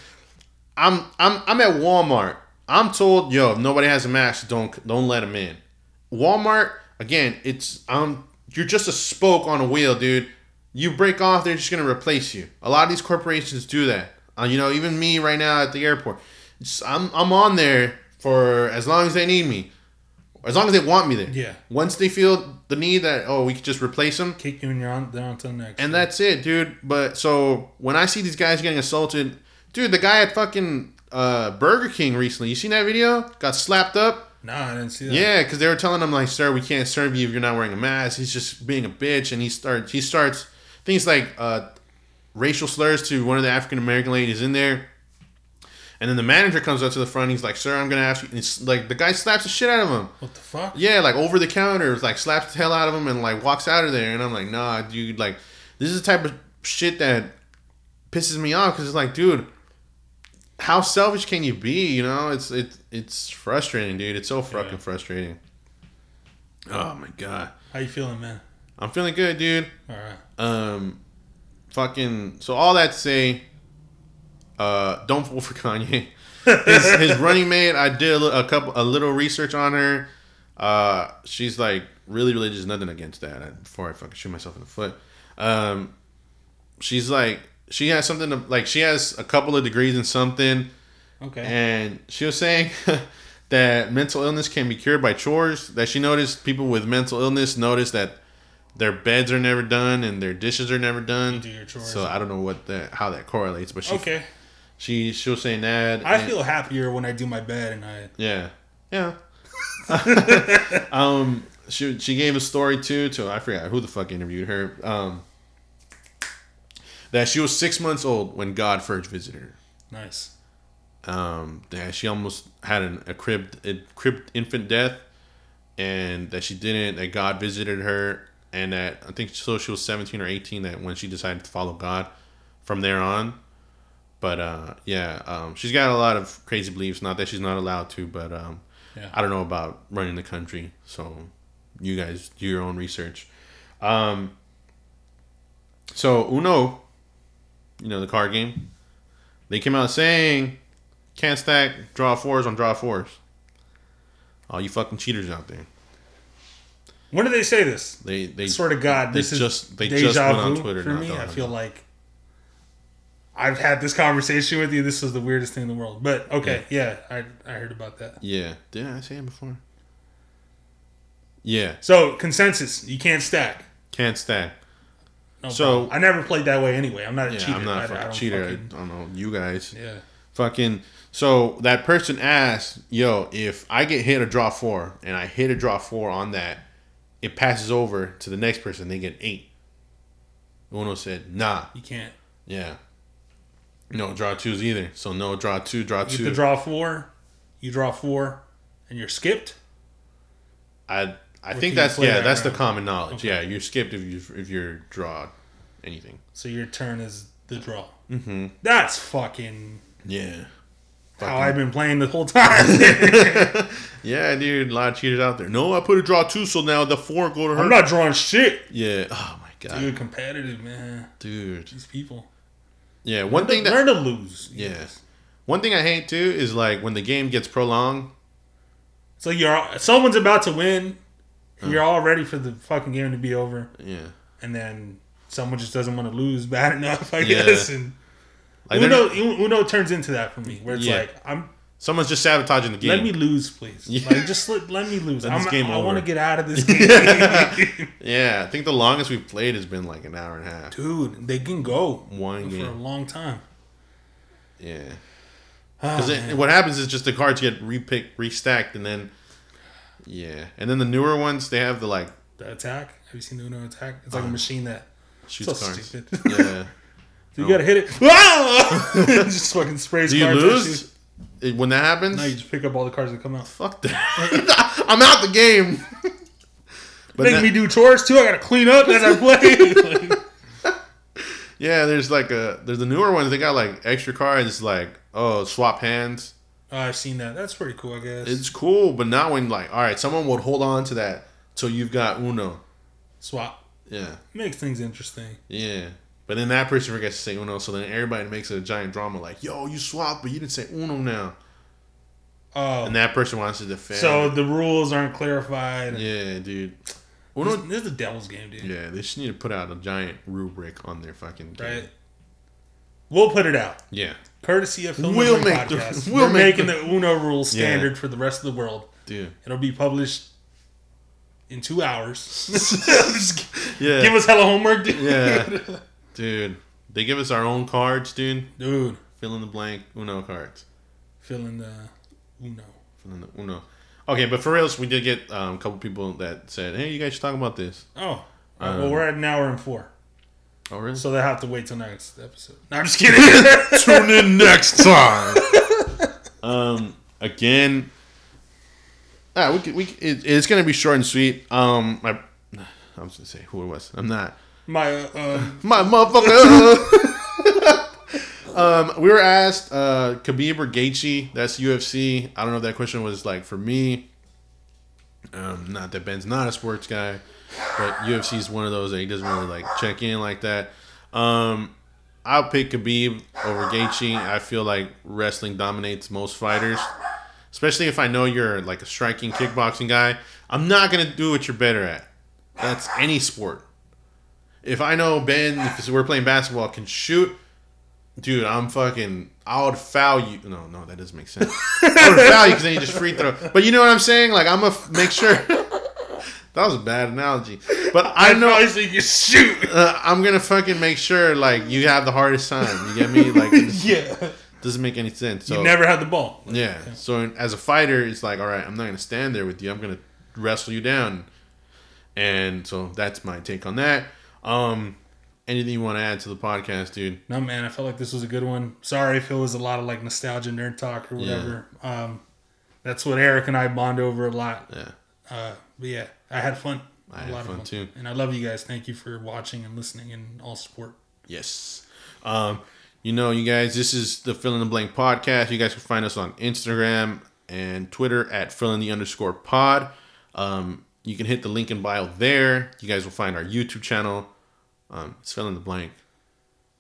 Speaker 1: I'm I'm I'm at Walmart. I'm told, yo, if nobody has a mask, don't don't let them in. Walmart again. It's um, you're just a spoke on a wheel, dude. You break off, they're just gonna replace you. A lot of these corporations do that. Uh, you know, even me right now at the airport. I'm I'm on there for as long as they need me, as long as they want me there.
Speaker 2: Yeah.
Speaker 1: Once they feel the need that oh we could just replace them,
Speaker 2: Kick you and you're on down to the next.
Speaker 1: and that's it, dude. But so when I see these guys getting assaulted, dude, the guy at fucking uh, Burger King recently, you seen that video? Got slapped up.
Speaker 2: nah, I didn't see that.
Speaker 1: Yeah, because they were telling him like, "Sir, we can't serve you if you're not wearing a mask." He's just being a bitch, and he starts he starts things like uh, racial slurs to one of the African American ladies in there. And then the manager comes up to the front. He's like, "Sir, I'm gonna ask you." And it's like the guy slaps the shit out of him.
Speaker 2: What the fuck?
Speaker 1: Yeah, like over the counter, like slaps the hell out of him and like walks out of there. And I'm like, nah, dude, like this is the type of shit that pisses me off because it's like, dude, how selfish can you be? You know, it's it it's frustrating, dude. It's so fucking
Speaker 2: Yeah.
Speaker 1: frustrating. Oh my god,
Speaker 2: How you feeling, man?
Speaker 1: I'm feeling good, dude.
Speaker 2: All right.
Speaker 1: Um, fucking. So all that to say, uh, don't fall for Kanye. His, his running mate, I did a, a couple, a little research on her. Uh, she's like really religious. Nothing against that. I, before I fucking shoot myself in the foot. Um, she's like she has something to, like she has a couple of degrees in something,
Speaker 2: Okay.
Speaker 1: and she was saying. That mental illness can be cured by chores. That she noticed people with mental illness notice that their beds are never done and their dishes are never done.
Speaker 2: do your chores.
Speaker 1: So I don't know what that how that correlates, but she
Speaker 2: okay.
Speaker 1: she she was saying that.
Speaker 2: I
Speaker 1: and-
Speaker 2: feel happier when I do my bed and I.
Speaker 1: yeah yeah. um, she she gave a story too to I forgot who the fuck interviewed her. Um, that she was six months old when God first visited her.
Speaker 2: Nice.
Speaker 1: um, that she almost had an, a crib a crib infant death, and that she didn't. That God visited her, and that I think so. She was seventeen or eighteen. That when she decided to follow God, from there on. But uh, yeah, um, she's got a lot of crazy beliefs. Not that she's not allowed to, but um,
Speaker 2: Yeah.
Speaker 1: I don't know about running the country. So you guys do your own research. Um, so Uno, you know the card game, they came out saying can't stack draw fours on draw fours. All you fucking cheaters out there.
Speaker 2: When did they say this?
Speaker 1: They they
Speaker 2: Swear to God, this is
Speaker 1: just they
Speaker 2: deja
Speaker 1: just went on Twitter.
Speaker 2: for me. I feel like I've had this conversation with you. This was the weirdest thing in the world. But okay, yeah, I I heard about that.
Speaker 1: Yeah, did I say it before? Yeah,
Speaker 2: So consensus: you can't stack.
Speaker 1: can't stack.
Speaker 2: No
Speaker 1: So-
Speaker 2: problem. I never played that way anyway. I'm not a
Speaker 1: Yeah,
Speaker 2: cheater.
Speaker 1: I'm not
Speaker 2: I,
Speaker 1: a
Speaker 2: I don't
Speaker 1: cheater.
Speaker 2: fucking-
Speaker 1: I don't know you guys.
Speaker 2: yeah.
Speaker 1: Fucking so that person asked, "Yo, if I get hit a draw four and I hit a draw four on that, it passes over to the next person. They get eight. Uno said, "Nah,
Speaker 2: You can't.
Speaker 1: yeah, no draw twos either. So no draw two, draw
Speaker 2: You
Speaker 1: two.
Speaker 2: to draw four. You draw four, and you're skipped.
Speaker 1: I I think that's yeah,
Speaker 2: that
Speaker 1: that's the common knowledge.
Speaker 2: Okay.
Speaker 1: Yeah, you're skipped if you if you're draw anything.
Speaker 2: So your turn is the draw.
Speaker 1: Mm-hmm.
Speaker 2: That's fucking
Speaker 1: Yeah,
Speaker 2: how I've been playing the whole time.
Speaker 1: yeah, dude. A lot of cheaters out there. No, I put a draw two, so now the four go to her.
Speaker 2: I'm not drawing shit.
Speaker 1: Yeah. Oh my god,
Speaker 2: Dude, competitive man.
Speaker 1: dude.
Speaker 2: These people.
Speaker 1: Yeah, one thing that
Speaker 2: learn to lose.
Speaker 1: Yeah. One thing I hate too is like when the game gets prolonged.
Speaker 2: So you're someone's about to win. You're all ready for the fucking game to be over,
Speaker 1: Yeah.
Speaker 2: and then someone just doesn't want to lose bad enough, I
Speaker 1: Yeah.
Speaker 2: guess. And
Speaker 1: Like
Speaker 2: Uno, Uno turns into that for me, where it's
Speaker 1: Yeah.
Speaker 2: like I'm
Speaker 1: someone's just sabotaging the game.
Speaker 2: let me lose, please.
Speaker 1: Yeah.
Speaker 2: Like just let, let me lose.
Speaker 1: Let
Speaker 2: I'm,
Speaker 1: this game
Speaker 2: I want to get out of this game,
Speaker 1: yeah, I think the longest we've played has been like an hour and a half.
Speaker 2: dude. They can go
Speaker 1: One
Speaker 2: for a long time.
Speaker 1: Yeah.
Speaker 2: Ah,
Speaker 1: because
Speaker 2: man.
Speaker 1: what happens is just the cards get repicked, restacked, and then yeah, and then the newer ones they have the like
Speaker 2: the attack. Have you seen the Uno attack? It's like
Speaker 1: Uh,
Speaker 2: a machine that
Speaker 1: shoots
Speaker 2: so
Speaker 1: cards.
Speaker 2: stupid.
Speaker 1: Yeah.
Speaker 2: you
Speaker 1: Oh.
Speaker 2: gotta hit it. Ah! just fucking sprays
Speaker 1: Do you
Speaker 2: cards
Speaker 1: lose It- when that happens?
Speaker 2: No, you just pick up all the cards that come out.
Speaker 1: Fuck that. I'm out the game. but
Speaker 2: Make
Speaker 1: that-
Speaker 2: me do chores too. I gotta clean up as I play. Like,
Speaker 1: yeah, there's like a there's the newer ones. They got like extra cards, like oh swap hands.
Speaker 2: Oh, I've seen that. That's pretty cool, I guess.
Speaker 1: It's cool, but not when like all right, someone would hold on to that till you've got Uno.
Speaker 2: Swap
Speaker 1: Yeah,
Speaker 2: makes things interesting.
Speaker 1: yeah. But then that person forgets to say Uno, so then everybody makes it a giant drama. Like, yo, you swapped, but you didn't say Uno now.
Speaker 2: Oh,
Speaker 1: And that person wants to defend.
Speaker 2: so the rules aren't clarified.
Speaker 1: yeah, dude.
Speaker 2: This,
Speaker 1: Uno.
Speaker 2: this is the devil's game, dude.
Speaker 1: Yeah, they just need to put out a giant rubric on their fucking game.
Speaker 2: Right. We'll put it out.
Speaker 1: Yeah,
Speaker 2: Courtesy of Film
Speaker 1: We'll
Speaker 2: we'll
Speaker 1: make the- we'll
Speaker 2: We're
Speaker 1: make
Speaker 2: making the Uno rules
Speaker 1: Yeah.
Speaker 2: standard for the rest of the world.
Speaker 1: dude.
Speaker 2: It'll be published in two hours.
Speaker 1: Yeah,
Speaker 2: Give us hella homework, dude.
Speaker 1: Yeah. dude. They give us our own cards, dude.
Speaker 2: Dude,
Speaker 1: Fill in the blank Uno cards.
Speaker 2: fill in the Uno.
Speaker 1: Fill in the Uno. Okay, but for reals, we did get um, a couple people that said, "Hey, you guys should talk about this."
Speaker 2: Oh,
Speaker 1: Um,
Speaker 2: well, we're at an hour and four.
Speaker 1: Oh, really?
Speaker 2: So they have to wait till next episode. No, I'm just kidding.
Speaker 1: Tune in next time. um, again, ah, we could, we could- it, it's gonna be short and sweet. Um, my, I was gonna say who it was. I'm not.
Speaker 2: My uh, um,
Speaker 1: My motherfucker. Um, we were asked uh, Khabib or Gaethje. That's UFC. I don't know if that question was like for me. Um, not that Ben's not a sports guy, but UFC is one of those that he doesn't really like check in like that. Um, I'll pick Khabib over Gaethje. I feel like wrestling dominates most fighters, especially if I know you're like a striking kickboxing guy. I'm not gonna do what you're better at. That's any sport. If I know Ben, if we're playing basketball, can shoot, dude, I'm fucking. I would foul you. No, no, that doesn't make sense. I would foul you because then you just free throw. But you know what I'm saying? Like I'm gonna make sure. That was a bad analogy, but I know I
Speaker 2: Obviously, you shoot.
Speaker 1: uh, I'm gonna fucking make sure like you have the hardest time. You get me? Like
Speaker 2: yeah.
Speaker 1: doesn't make any sense. So
Speaker 2: You never had the ball.
Speaker 1: yeah. So as a fighter, it's like, all right, I'm not gonna stand there with you. I'm gonna wrestle you down. And so that's my take on that. Um, anything you want to add to the podcast, dude?
Speaker 2: No, man, I felt like this was a good one. Sorry if it was a lot of like nostalgia nerd talk or whatever. Um, that's what Eric and I bond over a lot.
Speaker 1: Yeah.
Speaker 2: Uh, but yeah, I had fun.
Speaker 1: I had fun, too.
Speaker 2: And I love you guys. Thank you for watching and listening and all support.
Speaker 1: Yes. Um, you know, you guys, this is the Fill in the Blank podcast. You guys can find us on Instagram and Twitter at fill in the underscore pod. Um, you can hit the link in bio there. You guys will find our YouTube channel. Um, it's Fill in the Blank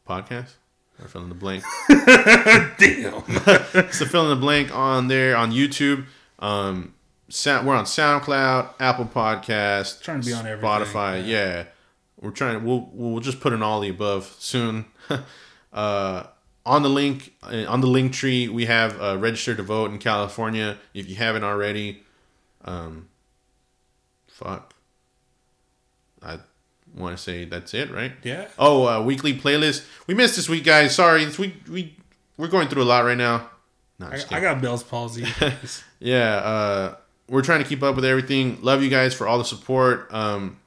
Speaker 1: podcast or Fill in the Blank.
Speaker 2: Damn.
Speaker 1: it's the Fill in the Blank on there on YouTube. Um, sound, we're on SoundCloud, Apple Podcast,
Speaker 2: Trying to be on everything,
Speaker 1: Spotify. Yeah. we're trying. We'll we'll just put in all the above soon. uh, on the link uh, on the link tree, we have uh, registered to vote in California. If you haven't already, um, fuck. I want to say that's it, right?
Speaker 2: Yeah.
Speaker 1: Oh, uh, weekly playlist. We missed this week, guys. Sorry, this week we we're going through a lot right now. No,
Speaker 2: I, I got Bell's palsy.
Speaker 1: yeah. Uh, we're trying to keep up with everything. Love you guys for all the support, um,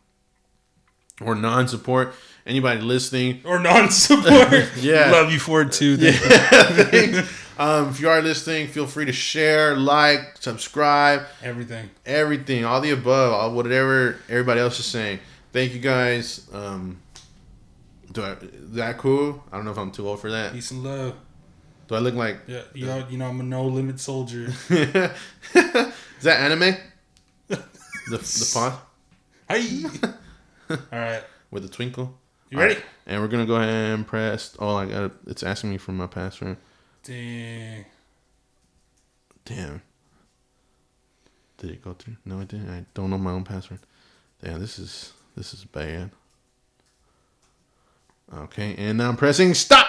Speaker 1: or non-support. Anybody listening,
Speaker 2: or non-support.
Speaker 1: Yeah.
Speaker 2: Love you for it too.
Speaker 1: Thanks. um, if you are listening, feel free to share, like, subscribe,
Speaker 2: Everything.
Speaker 1: everything, all the above, all whatever everybody else is saying. Thank you guys. Um, do I, is that cool? I don't know if I'm too old for that.
Speaker 2: Peace and love.
Speaker 1: Do I look like?
Speaker 2: Yeah, you know, you know I'm a no limit soldier.
Speaker 1: is that anime? The the pod
Speaker 2: Hey. All right.
Speaker 1: with a twinkle.
Speaker 2: You ready?
Speaker 1: Alright, And we're gonna go ahead and press. Oh, I got. It's asking me for my password.
Speaker 2: Dang.
Speaker 1: Damn. Did it go through? No, it didn't. I don't know my own password. Damn, this is this is bad. Okay, and now I'm pressing stop.